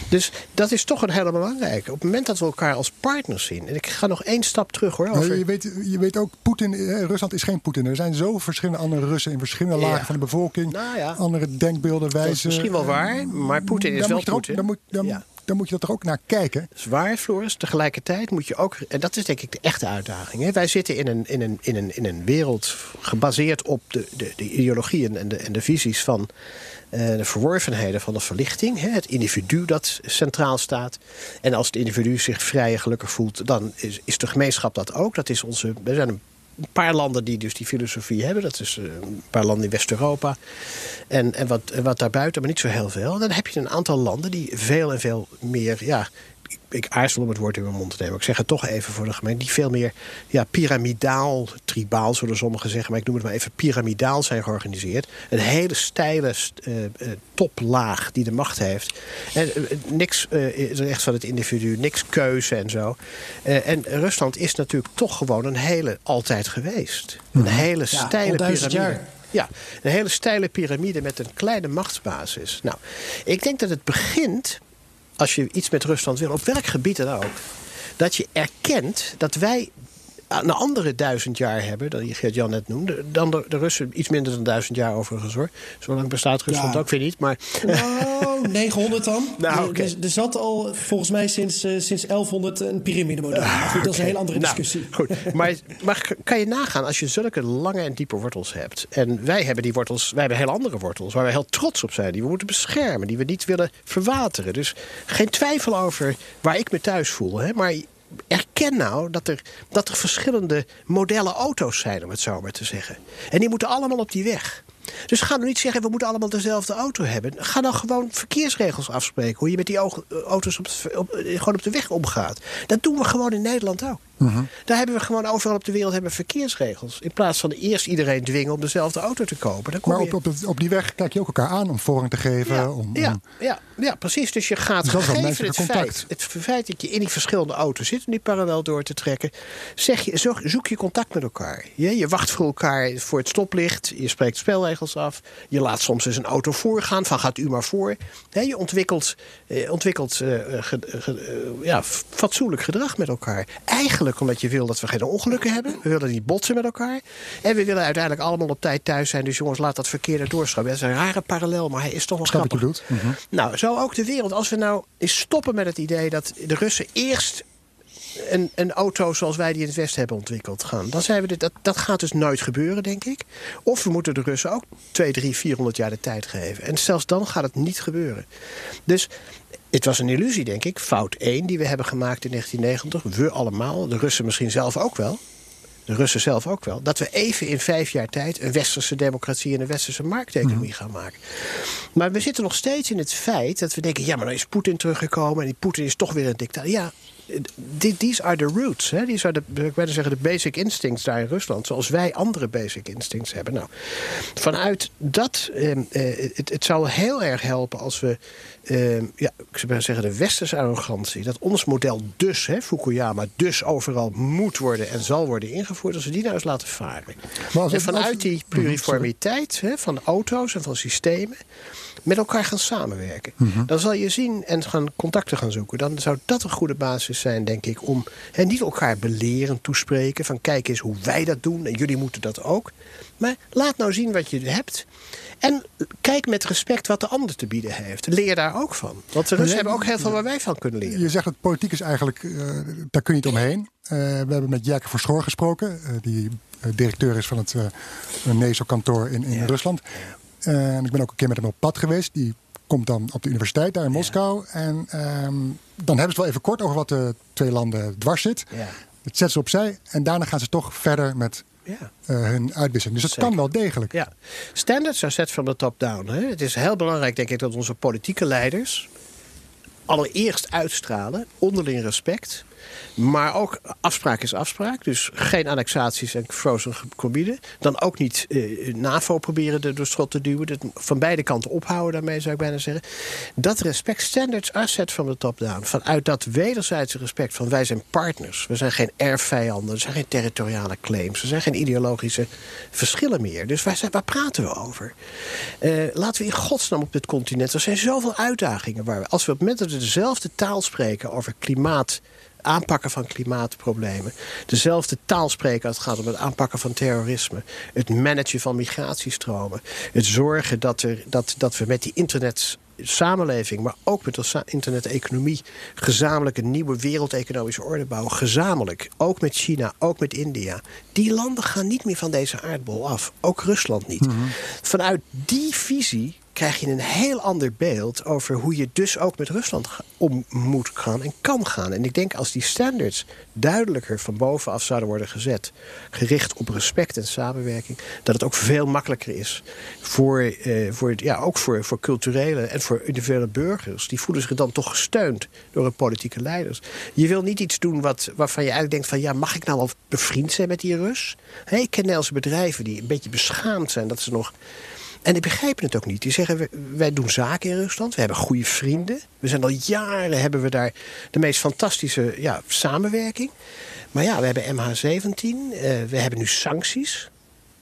Dus dat is toch een hele belangrijke. Op het moment dat we elkaar als partners zien. En ik ga nog één stap terug hoor. Je, weet, je weet ook, Poetin, eh, Rusland is geen Poetin. Er zijn zo verschillende andere Russen in verschillende Ja. lagen van de bevolking. Nou ja. Andere denkbeelden, wijzen. Dat is misschien wel waar, maar Poetin is wel Poetin. Dan moet, dan, Ja. Dan moet je er ook naar kijken. Dat is waar, Floris. Tegelijkertijd moet je ook... En dat is denk ik de echte uitdaging. Hè? Wij zitten in een, in, een, in, een, in een wereld gebaseerd op de, de, de ideologieën en de, en de visies van... eh, de verworvenheden van de verlichting. Hè? Het individu dat centraal staat. En als het individu zich vrij en gelukkig voelt... dan is, is de gemeenschap dat ook. Dat is onze... Er zijn een paar landen die dus die filosofie hebben. Dat is eh, een paar landen in West-Europa. En, en, wat, en wat daarbuiten, maar niet zo heel veel. Dan heb je een aantal landen die veel en veel meer... Ja, ik, aarzel om het woord in mijn mond te nemen. Ik zeg het toch even voor de gemeente. Die veel meer ja, piramidaal, tribaal zullen sommigen zeggen. Maar ik noem het maar even piramidaal zijn georganiseerd. Een hele steile st- eh, eh, toplaag die de macht heeft. En eh, niks is recht van het individu, niks keuze en zo. En Rusland is natuurlijk toch gewoon een hele altijd geweest. Een hele Ja, steile piramide. Ja, een hele steile piramide met een kleine machtsbasis. Nou, ik denk dat het begint, als je iets met Rusland wil, op welk gebied dan ook, dat je erkent dat wij een andere duizend jaar hebben, dat je Geert-Jan net noemde, dan de, de Russen iets minder dan duizend jaar overigens hoor. Zo lang bestaat Rusland Ja. ook weer niet, maar Nou, 900 dan. Nou, Er- er, er zat al volgens mij sinds, eh, sinds 1100 een piramidemodel. Maar goed, dat is een hele andere Nou, discussie. goed. Maar, maar kan je nagaan als je zulke lange en diepe wortels hebt. En wij hebben die wortels, wij hebben heel andere wortels waar we heel trots op zijn. Die we moeten beschermen, die we niet willen verwateren. Dus geen twijfel over waar ik me thuis voel. Hè? Maar erken nou dat er, dat er verschillende modellen auto's zijn, om het zo maar te zeggen. En die moeten allemaal op die weg. Dus ga nou niet zeggen, we moeten allemaal dezelfde auto hebben. Ga dan gewoon verkeersregels afspreken. Hoe je met die au- auto's op, op, eh, gewoon op de weg omgaat. Dat doen we gewoon in Nederland ook. Daar hebben we gewoon overal op de wereld hebben verkeersregels. In plaats van eerst iedereen dwingen om dezelfde auto te kopen. Dan kom Maar op, op, op die weg kijk je ook elkaar aan om voorrang te geven. Ja, om, ja, om- ja, ja, precies. Dus je gaat Dus gegeven het feit, het feit dat je in die verschillende auto's zit... om die parallel door te trekken... Zeg je, zoek, zoek je contact met elkaar. Je, je wacht voor elkaar voor het stoplicht. Je spreekt spelregels af. Je laat soms eens een auto voorgaan. Van gaat u maar voor. Je ontwikkelt, eh, ontwikkelt eh, ge- ge- eh, ja, fatsoenlijk gedrag met elkaar. Eigenlijk omdat je wil dat we geen ongelukken hebben. We willen niet botsen met elkaar. En we willen uiteindelijk allemaal op tijd thuis zijn. Dus jongens, laat dat verkeer er doorstromen. Dat is een rare parallel, maar hij is toch wel snap wat je grappig. Mhm. Nou, zo ook de wereld. Als we nou eens stoppen met het idee dat de Russen eerst een, een auto zoals wij die in het Westen hebben ontwikkeld gaan. Dan zijn we dit, dat, dat gaat dus nooit gebeuren, denk ik. Of we moeten de Russen ook 2, 3, 400 jaar de tijd geven. En zelfs dan gaat het niet gebeuren. Dus het was een illusie, denk ik. Fout 1 die we hebben gemaakt in 1990. We allemaal, de Russen misschien zelf ook wel. De Russen zelf ook wel. Dat we even in vijf jaar tijd een westerse democratie en een westerse markteconomie gaan maken. Maar we zitten nog steeds in het feit dat we denken: ja, maar dan is Poetin teruggekomen en die Poetin is toch weer een dictator. Ja, die- these are the roots. Hè? These are the, ik wilde zeggen, de basic instincts daar in Rusland. Zoals wij andere basic instincts hebben. Nou, vanuit dat, ehm, eh, het, het zou heel erg helpen als we, ehm, ja, ik zou zeggen, de westerse arrogantie. Dat ons model dus, hè, Fukuyama, dus overal moet worden en zal worden ingevoerd. Als we die nou eens laten varen. Maar als en als- vanuit die pluriformiteit hè, van auto's en van systemen met elkaar gaan samenwerken. Mhm. Dan zal je zien en gaan contacten gaan zoeken. Dan zou dat een goede basis zijn, denk ik, om hè, niet elkaar beleren, toespreken. Van kijk eens hoe wij dat doen en jullie moeten dat ook. Maar laat nou zien wat je hebt. En kijk met respect wat de ander te bieden heeft. Leer daar ook van. Want de Russen hebben ook heel veel waar wij van kunnen leren. Je zegt dat politiek is eigenlijk, eh, daar kun je niet omheen. Eh, we hebben met Jerke Verschoor gesproken, eh, die directeur is van het NESO-kantoor in, in Ja. Rusland. En ik ben ook een keer met hem op pad geweest. Die komt dan op de universiteit daar in Moskou. En ehm, dan hebben ze het wel even kort over wat de twee landen dwars zit. Ja. Dat zetten ze opzij. En daarna gaan ze toch verder met Ja. eh, hun uitwisseling. Dus dat Zeker. kan wel degelijk. Ja, standards are set from the top down. Hè? Het is heel belangrijk, denk ik, dat onze politieke leiders allereerst uitstralen, onderling respect. Maar ook afspraak is afspraak. Dus geen annexaties en frozen gebieden. Dan ook niet uh, NAVO proberen er door schot te duwen. Dat van beide kanten ophouden daarmee zou ik bijna zeggen. Dat respect, standards asset van de top-down. Vanuit dat wederzijdse respect van wij zijn partners. We zijn geen erfvijanden. Er zijn geen territoriale claims. Er zijn geen ideologische verschillen meer. Dus waar, zijn, waar praten we over? Uh, laten we in godsnaam op dit continent. Er zijn zoveel uitdagingen. Waar we, als we op het moment dat we dezelfde taal spreken over klimaat aanpakken van klimaatproblemen. Dezelfde taal spreken als het gaat om het aanpakken van terrorisme. Het managen van migratiestromen. Het zorgen dat, er, dat, dat we met die internet samenleving, maar ook met de internet-economie... gezamenlijk een nieuwe wereldeconomische orde bouwen. Gezamenlijk, ook met China, ook met India. Die landen gaan niet meer van deze aardbol af. Ook Rusland niet. Mhm. Vanuit die visie krijg je een heel ander beeld over hoe je dus ook met Rusland om moet gaan en kan gaan. En ik denk als die standards duidelijker van bovenaf zouden worden gezet, gericht op respect en samenwerking, dat het ook veel makkelijker is voor, eh, voor, ja, ook voor, voor culturele en voor individuele burgers. Die voelen zich dan toch gesteund door hun politieke leiders. Je wil niet iets doen wat, waarvan je eigenlijk denkt van ja, mag ik nou wel bevriend zijn met die Rus? Hey, ik ken Nederlandse bedrijven die een beetje beschaamd zijn dat ze nog en die begrijpen het ook niet. Die zeggen, wij doen zaken in Rusland. We hebben goede vrienden. We zijn al jaren hebben we daar de meest fantastische ja, samenwerking. Maar ja, we hebben MH17. Uh, we hebben nu sancties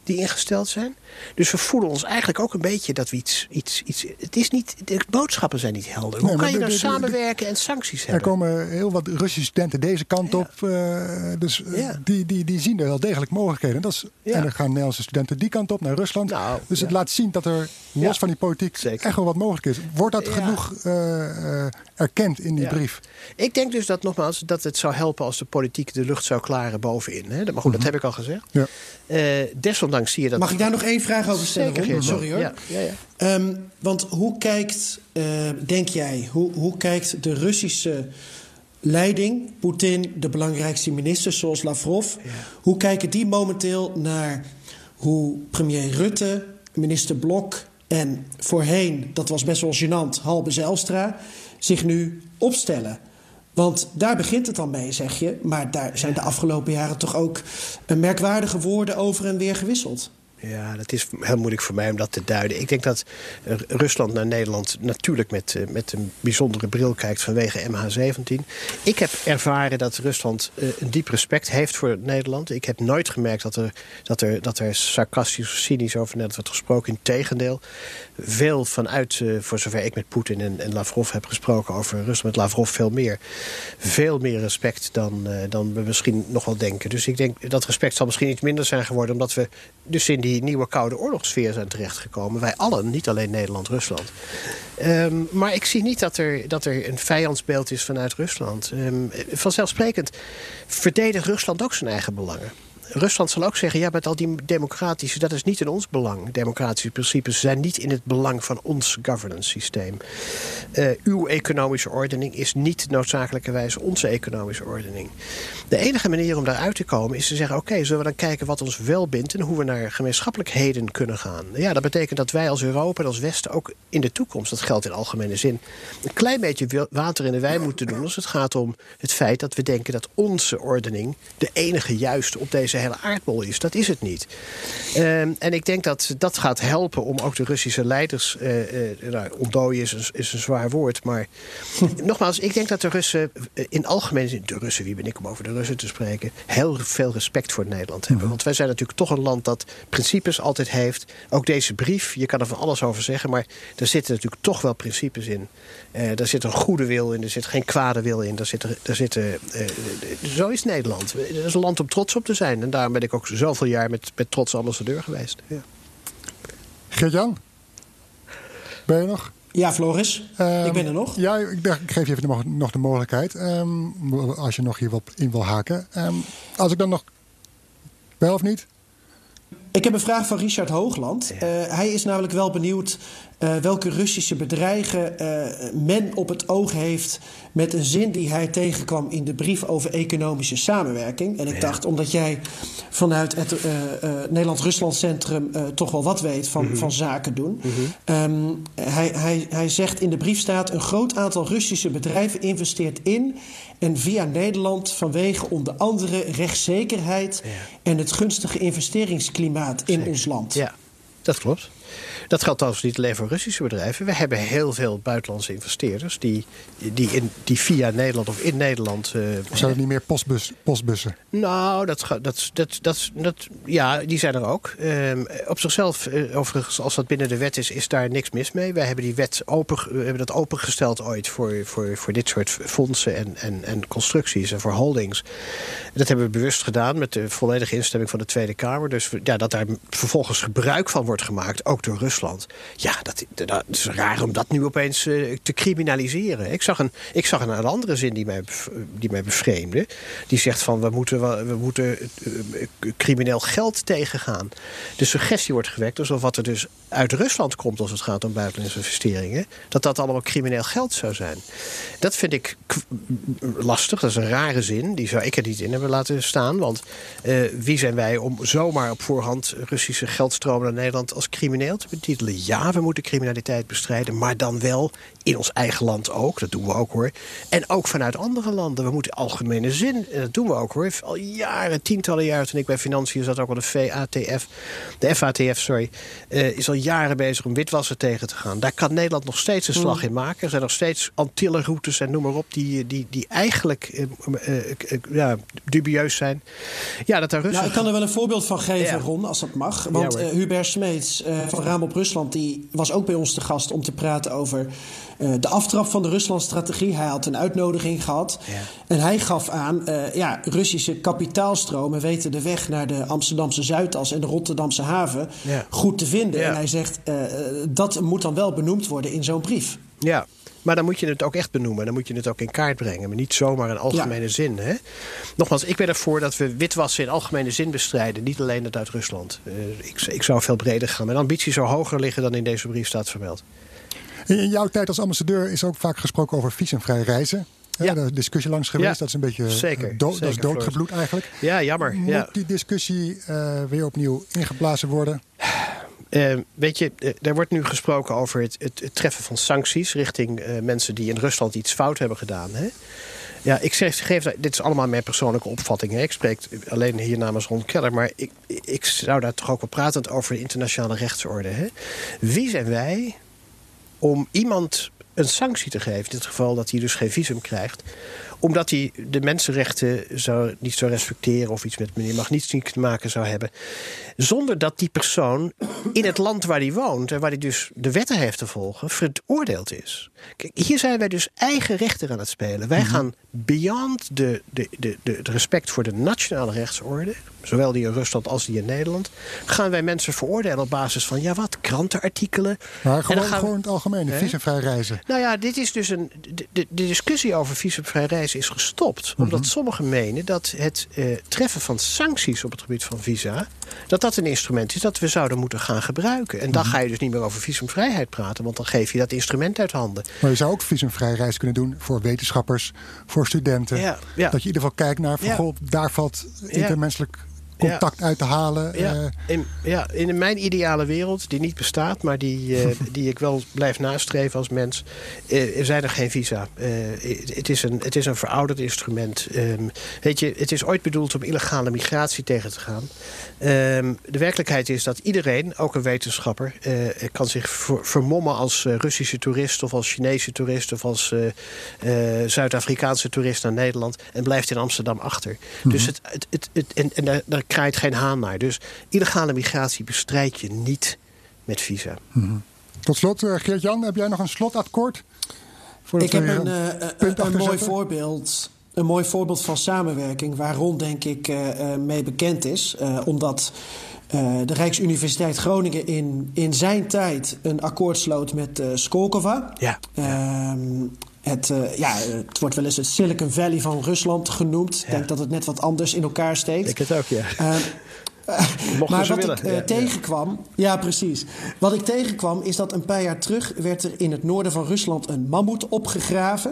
die ingesteld zijn. Dus we voelen ons eigenlijk ook een beetje dat we iets... iets, iets het is niet, de boodschappen zijn niet helder. Hoe kan je nou samenwerken en sancties hebben? Er komen heel wat Russische studenten deze kant op. Uh, dus uh, die, die, die zien er wel degelijk mogelijkheden. Dat is, En dan gaan Nederlandse studenten die kant op, naar Rusland. Nou, dus het laat zien dat er, los van die politiek, Zeker. echt wel wat mogelijk is. Wordt dat genoeg uh, erkend in die brief? Ik denk dus dat nogmaals dat het zou helpen als de politiek de lucht zou klaren bovenin. Hè? Maar goed, dat mhm. heb ik al gezegd. Ja. desondanks zie je dat... Mag ik daar nog één vraag over stellen? Sorry hoor. Ja, ja, ja. Um, want hoe kijkt, uh, denk jij, hoe, hoe kijkt de Russische leiding, Poetin, de belangrijkste ministers zoals Lavrov, hoe kijken die momenteel naar hoe premier Rutte, minister Blok en voorheen, dat was best wel gênant, Halbe Zijlstra, zich nu opstellen? Want daar begint het dan mee, zeg je. Maar daar zijn de afgelopen jaren toch ook merkwaardige woorden over en weer gewisseld. Ja, dat is heel moeilijk voor mij om dat te duiden. Ik denk dat Rusland naar Nederland natuurlijk met, eh, met een bijzondere bril kijkt vanwege MH17. Ik heb ervaren dat Rusland eh, een diep respect heeft voor Nederland. Ik heb nooit gemerkt dat er, dat er, dat er sarcastisch of cynisch over Nederland wordt gesproken. Integendeel, veel vanuit, eh, voor zover ik met Poetin en, en Lavrov heb gesproken over Rusland, met Lavrov veel meer. Veel meer respect dan, dan we misschien nog wel denken. Dus ik denk dat respect zal misschien iets minder zijn geworden, omdat we dus in die nieuwe Koude Oorlogssfeer zijn terechtgekomen. Wij allen, niet alleen Nederland, Rusland. Ehm, maar ik zie niet dat er, dat er een vijandsbeeld is vanuit Rusland. Um, vanzelfsprekend verdedigt Rusland ook zijn eigen belangen. Rusland zal ook zeggen, ja, met al die democratische, dat is niet in ons belang. Democratische principes zijn niet in het belang van ons governance systeem. Uh, uw economische ordening is niet noodzakelijkerwijs onze economische ordening. De enige manier om daaruit te komen is te zeggen, oké, zullen we dan kijken wat ons wel bindt en hoe we naar gemeenschappelijkheden kunnen gaan. Ja, dat betekent dat wij als Europa en als Westen ook in de toekomst, dat geldt in algemene zin, een klein beetje water in de wijn moeten doen als het gaat om het feit dat we denken dat onze ordening de enige juiste op deze hele aardbol is. Dat is het niet. Ehm, en ik denk dat dat gaat helpen om ook de Russische leiders... Uh, uh, nou, ontdooien is een, is een zwaar woord, maar... nogmaals, ik denk dat de Russen uh, in algemeen zin... de Russen, wie ben ik om over de Russen te spreken... heel veel respect voor Nederland hebben. Mhm. Want wij zijn natuurlijk toch een land dat principes altijd heeft. Ook deze brief, je kan er van alles over zeggen... maar er zitten natuurlijk toch wel principes in. Uh, daar zit een goede wil in, er zit geen kwade wil in. Daar zit, daar zit, zo is Nederland. Het is een land om trots op te zijn. En daarom ben ik ook zoveel jaar met, met trots ambassadeur geweest. Ja. Gert-Jan? Ben je nog? Ja, Floris. ik ben er ehm, nog. Ja, ik, dacht, ik geef je even nog, nog de mogelijkheid. Um, als je nog hierop in wil haken. Um, als ik dan nog... Wel of niet? Ik heb een vraag van Richard Hoogland. Uh, hij is namelijk wel benieuwd uh, welke Russische bedreigen uh, men op het oog heeft met een zin die hij tegenkwam in de brief over economische samenwerking. En ik ja. dacht, omdat jij vanuit het uh, Nederland-Rusland Centrum toch wel wat weet van, mm -hmm. van zaken doen. Mm -hmm. um, hij, hij, hij zegt in de brief staat: een groot aantal Russische bedrijven investeert in en via Nederland vanwege onder andere rechtszekerheid ja. en het gunstige investeringsklimaat in Zeker. ons land. Ja, dat klopt. Dat geldt trouwens niet alleen voor Russische bedrijven. We hebben heel veel buitenlandse investeerders die, die, in, die via Nederland of in Nederland. Uh, zijn het niet meer postbus, postbussen? Nou, dat, dat, dat, dat, dat, ja, die zijn er ook. Um, op zichzelf, uh, overigens, als dat binnen de wet is, is daar niks mis mee. Wij hebben die wet open, we hebben dat opengesteld ooit voor, voor, voor dit soort fondsen en, en, en constructies en voor holdings. Dat hebben we bewust gedaan met de volledige instemming van de Tweede Kamer. Dus ja, dat daar vervolgens gebruik van wordt gemaakt, ook door Rusland. Ja, dat, dat is raar om dat nu opeens uh, te criminaliseren. Ik zag, een, ik zag een, andere zin die mij, die mij bevreemde. Die zegt van we moeten, we moeten uh, crimineel geld tegengaan. De suggestie wordt gewekt alsof wat er dus uit Rusland komt als het gaat om buitenlandse investeringen, dat dat allemaal crimineel geld zou zijn. Dat vind ik lastig. Dat is een rare zin. Die zou ik er niet in hebben laten staan. Want wie zijn wij om zomaar op voorhand Russische geldstromen naar Nederland als crimineel te Ja, we moeten criminaliteit bestrijden, maar dan wel in ons eigen land ook. Dat doen we ook hoor. En ook vanuit andere landen. We moeten algemene zin. En dat doen we ook hoor. Al jaren, tientallen jaren toen ik bij Financiën zat, ook al de VATF, de FATF, sorry, uh, is al jaren bezig om witwassen tegen te gaan. Daar kan Nederland nog steeds een slag in maken. Er zijn nog steeds Antillenroutes en noem maar op, die, die, die eigenlijk uh, uh, ja, dubieus zijn. Ja, dat daar. Nou, ik kan er wel een voorbeeld van geven, ja. Ron, als dat mag. Want ja, Hubert Smeets van Raam op Rusland, die was ook bij ons te gast om te praten over uh, de aftrap van de Ruslandstrategie. Hij had een uitnodiging gehad. Ja. En hij gaf aan, uh, ja, Russische kapitaalstromen weten de weg naar de Amsterdamse Zuidas en de Rotterdamse haven ja. goed te vinden. Ja. En hij zegt, uh, dat moet dan wel benoemd worden in zo'n brief. Ja, maar dan moet je het ook echt benoemen. Dan moet je het ook in kaart brengen. Maar niet zomaar in algemene ja. zin. Hè? Nogmaals, ik ben ervoor dat we witwassen in algemene zin bestrijden. Niet alleen het uit Rusland. Uh, ik, ik zou veel breder gaan. Mijn ambitie zou hoger liggen dan in deze brief staat vermeld. In jouw tijd als ambassadeur is ook vaak gesproken over visumvrij reizen. Ja. Daar is discussie langs geweest. Ja. Dat is een beetje Zeker. Do Zeker, dat is doodgebloed eigenlijk. Ja, jammer. Moet ja. die discussie uh, weer opnieuw ingeblazen worden? Uh, weet je, uh, er wordt nu gesproken over het, het, treffen van sancties richting uh, mensen die in Rusland iets fout hebben gedaan. Hè? Ja, ik zeg, geef, dit is allemaal mijn persoonlijke opvatting. Hè. Ik spreek alleen hier namens Ron Keller. Maar ik, ik zou daar toch ook wel pratend over de internationale rechtsorde. Hè. Wie zijn wij om iemand een sanctie te geven, in dit geval dat hij dus geen visum krijgt, omdat hij de mensenrechten zou, niet zou respecteren of iets met meneer Magnitsky te maken zou hebben, zonder dat die persoon in het land waar hij woont en waar hij dus de wetten heeft te volgen, veroordeeld is. Kijk, hier zijn wij dus eigen rechten aan het spelen. Wij gaan beyond de, de, de, de, het respect voor de nationale rechtsorde, zowel die in Rusland als die in Nederland, gaan wij mensen veroordelen op basis van, ja wat, krantenartikelen. Maar gewoon, gaan, gewoon in het algemeen, visumvrij reizen. Nou ja, dit is dus een, de, de, de discussie over visumvrij reizen is gestopt. Omdat mm -hmm. sommigen menen dat het uh, treffen van sancties op het gebied van visa, dat dat een instrument is dat we zouden moeten gaan gebruiken. En dan mm -hmm. ga je dus niet meer over visumvrijheid praten, want dan geef je dat instrument uit handen. Maar je zou ook visumvrij reis kunnen doen voor wetenschappers, voor studenten. Ja, ja. Dat je in ieder geval kijkt naar, van, ja. goh, daar valt intermenselijk contact ja. uit te halen. Ja. Uh, in, ja, in mijn ideale wereld, die niet bestaat, maar die, uh, die ik wel blijf nastreven als mens, uh, zijn er geen visa. het, is een, het is een verouderd instrument. Um, weet je, het is ooit bedoeld om illegale migratie tegen te gaan. Um, de werkelijkheid is dat iedereen, ook een wetenschapper, kan zich ver, vermommen als Russische toerist of als Chinese toerist of als Zuid-Afrikaanse toerist naar Nederland en blijft in Amsterdam achter. Mm -hmm. Dus het, het, het, het, en, en daar, daar kraait geen haan naar. Dus illegale migratie bestrijd je niet met visa. Mm -hmm. Tot slot, uh, Geert-Jan, heb jij nog een slotakkoord? Ik heb een, uh, een, een mooi voorbeeld. Een mooi voorbeeld van samenwerking waar Ron denk ik uh, mee bekend is. omdat de Rijksuniversiteit Groningen in, in zijn tijd een akkoord sloot met Skolkova. Ja. Het, uh, ja, het wordt wel eens het Silicon Valley van Rusland genoemd. Ik ja. denk dat het net wat anders in elkaar steekt. Ik het ook, ja. Uh, Mochten maar wat willen. ik eh, Ja, tegenkwam, ja. precies. Wat ik tegenkwam is dat een paar jaar terug werd er in het noorden van Rusland een mammoet opgegraven.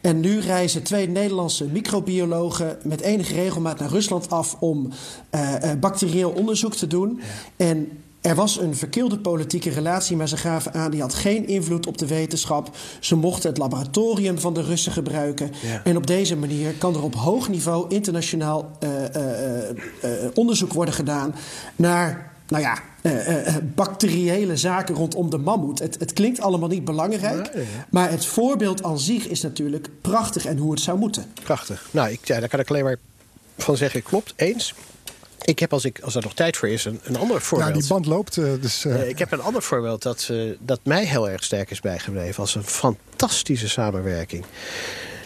En nu reizen twee Nederlandse microbiologen met enige regelmaat naar Rusland af om eh, eh, bacterieel onderzoek te doen. En er was een verkeelde politieke relatie, maar ze gaven aan die had geen invloed op de wetenschap. Ze mochten het laboratorium van de Russen gebruiken. Ja. En op deze manier kan er op hoog niveau internationaal eh, eh, eh, onderzoek worden gedaan naar. Nou ja, bacteriële zaken rondom de mammoet. Het, het klinkt allemaal niet belangrijk. Maar het voorbeeld aan zich is natuurlijk prachtig en hoe het zou moeten. Prachtig. Nou, ik, ja, daar kan ik alleen maar van zeggen, klopt, eens. Ik heb, als, ik, als er nog tijd voor is, een, een ander voorbeeld. Ja, die band loopt. eh, dus, eh, Eh, ik heb een ander voorbeeld dat, dat mij heel erg sterk is bijgebleven. Als een fantastische samenwerking.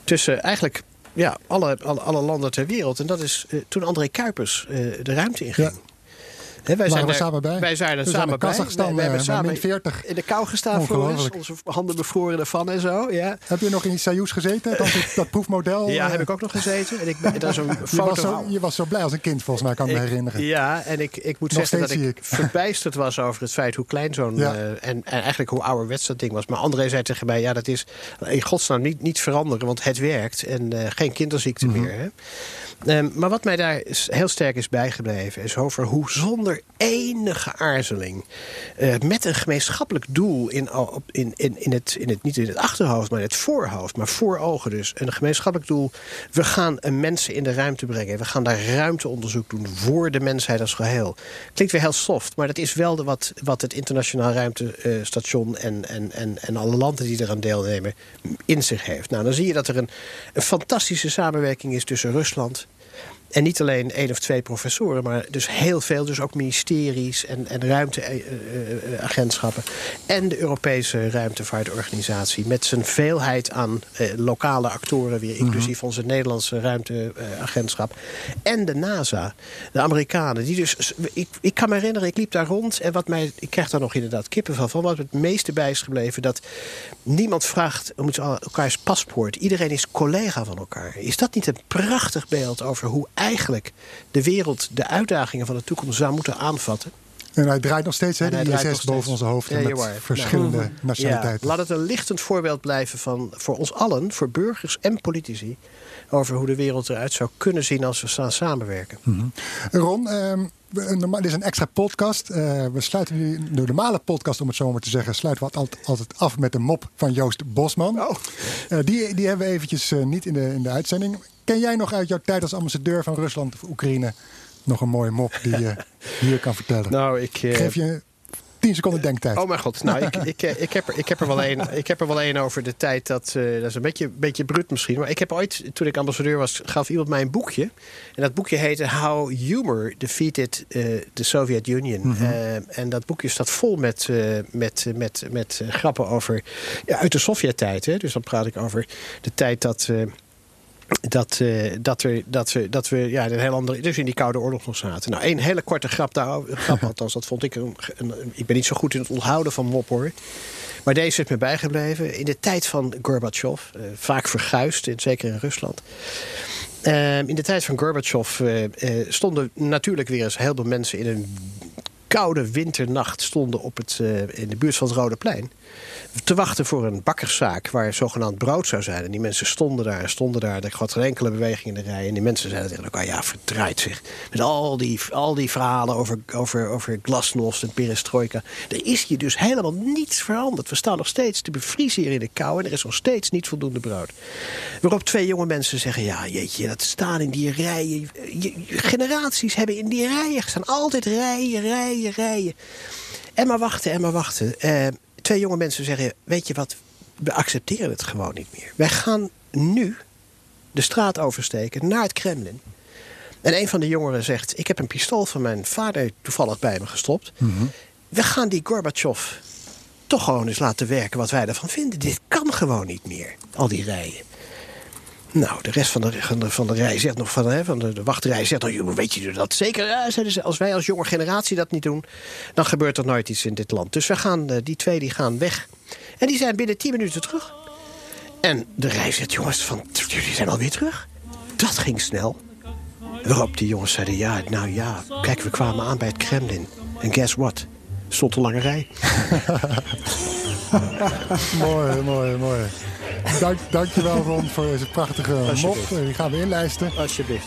Tussen eigenlijk ja, alle, alle, alle landen ter wereld. En dat is toen André Kuipers de ruimte inging. Ja. Wij we daar- samen bij? Wij zijn er We zijn samen bij. We- we hebben eh, samen min 40. in de kou gestaan voor ons. Ongelooflijk. Onze handen bevroren ervan en zo. Ja, Heb je nog in Soyuz gezeten? Dat, dat proefmodel? ja eh, heb ik ook nog gezeten. En ik daar een je, foto was zo, je was zo blij als een kind, volgens mij, kan ik me herinneren. Ja, en ik, ik moet Nog zeggen dat ik verbijsterd was over het feit hoe klein zo'n... Ja. eh, en, en eigenlijk hoe ouderwets dat ding was. Maar André zei tegen mij, ja, dat is in godsnaam niet, niet veranderen... want het werkt en geen kinderziekte Mhm. meer. Hè? Ehm, maar wat mij daar heel sterk is bijgebleven... is over hoe zonder enige aarzeling... eh, met een gemeenschappelijk doel in, in, in, in, het, in het... niet in het achterhoofd, maar in het voorhoofd... maar voor ogen dus. Een gemeenschappelijk doel. We gaan mensen in de ruimte brengen. We gaan daar ruimteonderzoek doen voor de mensheid als geheel. Klinkt weer heel soft, maar dat is wel de, wat, wat het internationaal ruimtestation... En, en, en, en alle landen die eraan deelnemen in zich heeft. Nou, dan zie je dat er een, een fantastische samenwerking is tussen Rusland... En niet alleen één of twee professoren, maar dus heel veel. Dus ook ministeries en, en ruimteagentschappen. En de Europese ruimtevaartorganisatie. Met zijn veelheid aan eh, lokale actoren weer. Inclusief onze Nederlandse ruimteagentschap. en de NASA, de Amerikanen. Die dus, ik, ik kan me herinneren, ik liep daar rond. En wat mij, ik krijg daar nog inderdaad kippenvel van. Wat het meeste bij is gebleven. Dat niemand vraagt om elkaars paspoort. Iedereen is collega van elkaar. Is dat niet een prachtig beeld over hoe eigenlijk de wereld de uitdagingen van de toekomst zou moeten aanvatten? En hij draait nog steeds, hè, die ISS boven steeds. onze hoofden Ja, met verschillende Nou. nationaliteiten. Ja, laat het een lichtend voorbeeld blijven van, voor ons allen, voor burgers en politici, over hoe de wereld eruit zou kunnen zien als we staan samenwerken. Mhm. Ron, ehm, we- een norma- dit is een extra podcast. Eh, we sluiten nu de normale podcast, om het zo maar te zeggen, sluiten we altijd, altijd af met een mop van Joost Bosman. Oh. Eh, die, die hebben we eventjes eh, niet in de, in de uitzending. Ken jij nog uit jouw tijd als ambassadeur van Rusland of Oekraïne nog een mooie mop die je hier kan vertellen? Nou, ik. Ik geef je 10 seconden denktijd. Oh mijn god, nou, ik, ik, eh, ik, heb, er, ik, heb er wel een, ik heb er wel één over de tijd dat... eh, dat is een beetje, beetje bruut misschien. Maar ik heb ooit, toen ik ambassadeur was, gaf iemand mij een boekje. En dat boekje heette How Humor Defeated eh, the Soviet Union. Eh, en dat boekje staat vol met, met, met, met grappen over... Ja, uit de Sovjet-tijd. Hè? Dus dan praat ik over de tijd dat... dat, eh, dat, er, dat, we, dat we ja, een heel andere, dus in die Koude Oorlog nog zaten. Nou, één hele korte grap daarover. Grap, althans, dat vond ik een, een- Ik ben niet zo goed in het onthouden van mop hoor. Maar deze is me bijgebleven. In de tijd van Gorbachev, eh, vaak verguisd, in, zeker in Rusland. Eh, in de tijd van Gorbachev eh, stonden natuurlijk weer eens heel veel mensen in een koude winternacht stonden op het, eh, in de buurt van het Rode Plein. Te wachten voor een bakkerszaak waar zogenaamd brood zou zijn. En die mensen stonden daar en stonden daar. Er had geen enkele beweging in de rij. En die mensen zeiden tegen elkaar: ja, verdraait zich. Met al die, al die verhalen over, over, over glasnost en perestroika. Er is hier dus helemaal niets veranderd. We staan nog steeds te bevriezen hier in de kou. En er is nog steeds niet voldoende brood. Waarop twee jonge mensen zeggen: ja, jeetje, dat staan in die rijen. Je- generaties hebben in die rijen gestaan. Altijd rijen, rijen, rijen. En maar wachten, en maar wachten. Eh, twee jonge mensen zeggen: Weet je wat, we accepteren het gewoon niet meer. Wij gaan nu de straat oversteken naar het Kremlin. En een van de jongeren zegt: Ik heb een pistool van mijn vader toevallig bij me gestopt. We gaan die Gorbachev toch gewoon eens laten werken wat wij ervan vinden. Dit kan gewoon niet meer, al die rijen. Nou, de rest van de, van de, rij zegt nog van, hè, van de, de wachtrij zegt: oh, joh, weet je dat zeker? Zeiden ze, als wij als jonge generatie dat niet doen, dan gebeurt er nooit iets in dit land. Dus we gaan, eh, die twee die gaan weg. En die zijn binnen 10 minuten terug. En de rij zegt: jongens, van, jullie zijn alweer terug. Dat ging snel. Waarop die jongens zeiden, ja, nou ja, kijk, we kwamen aan bij het Kremlin. En guess what? Stond een lange rij. mooi, mooi, mooi. Dank, dankjewel Ron voor deze prachtige mop. Die gaan we inlijsten. Alsjeblieft.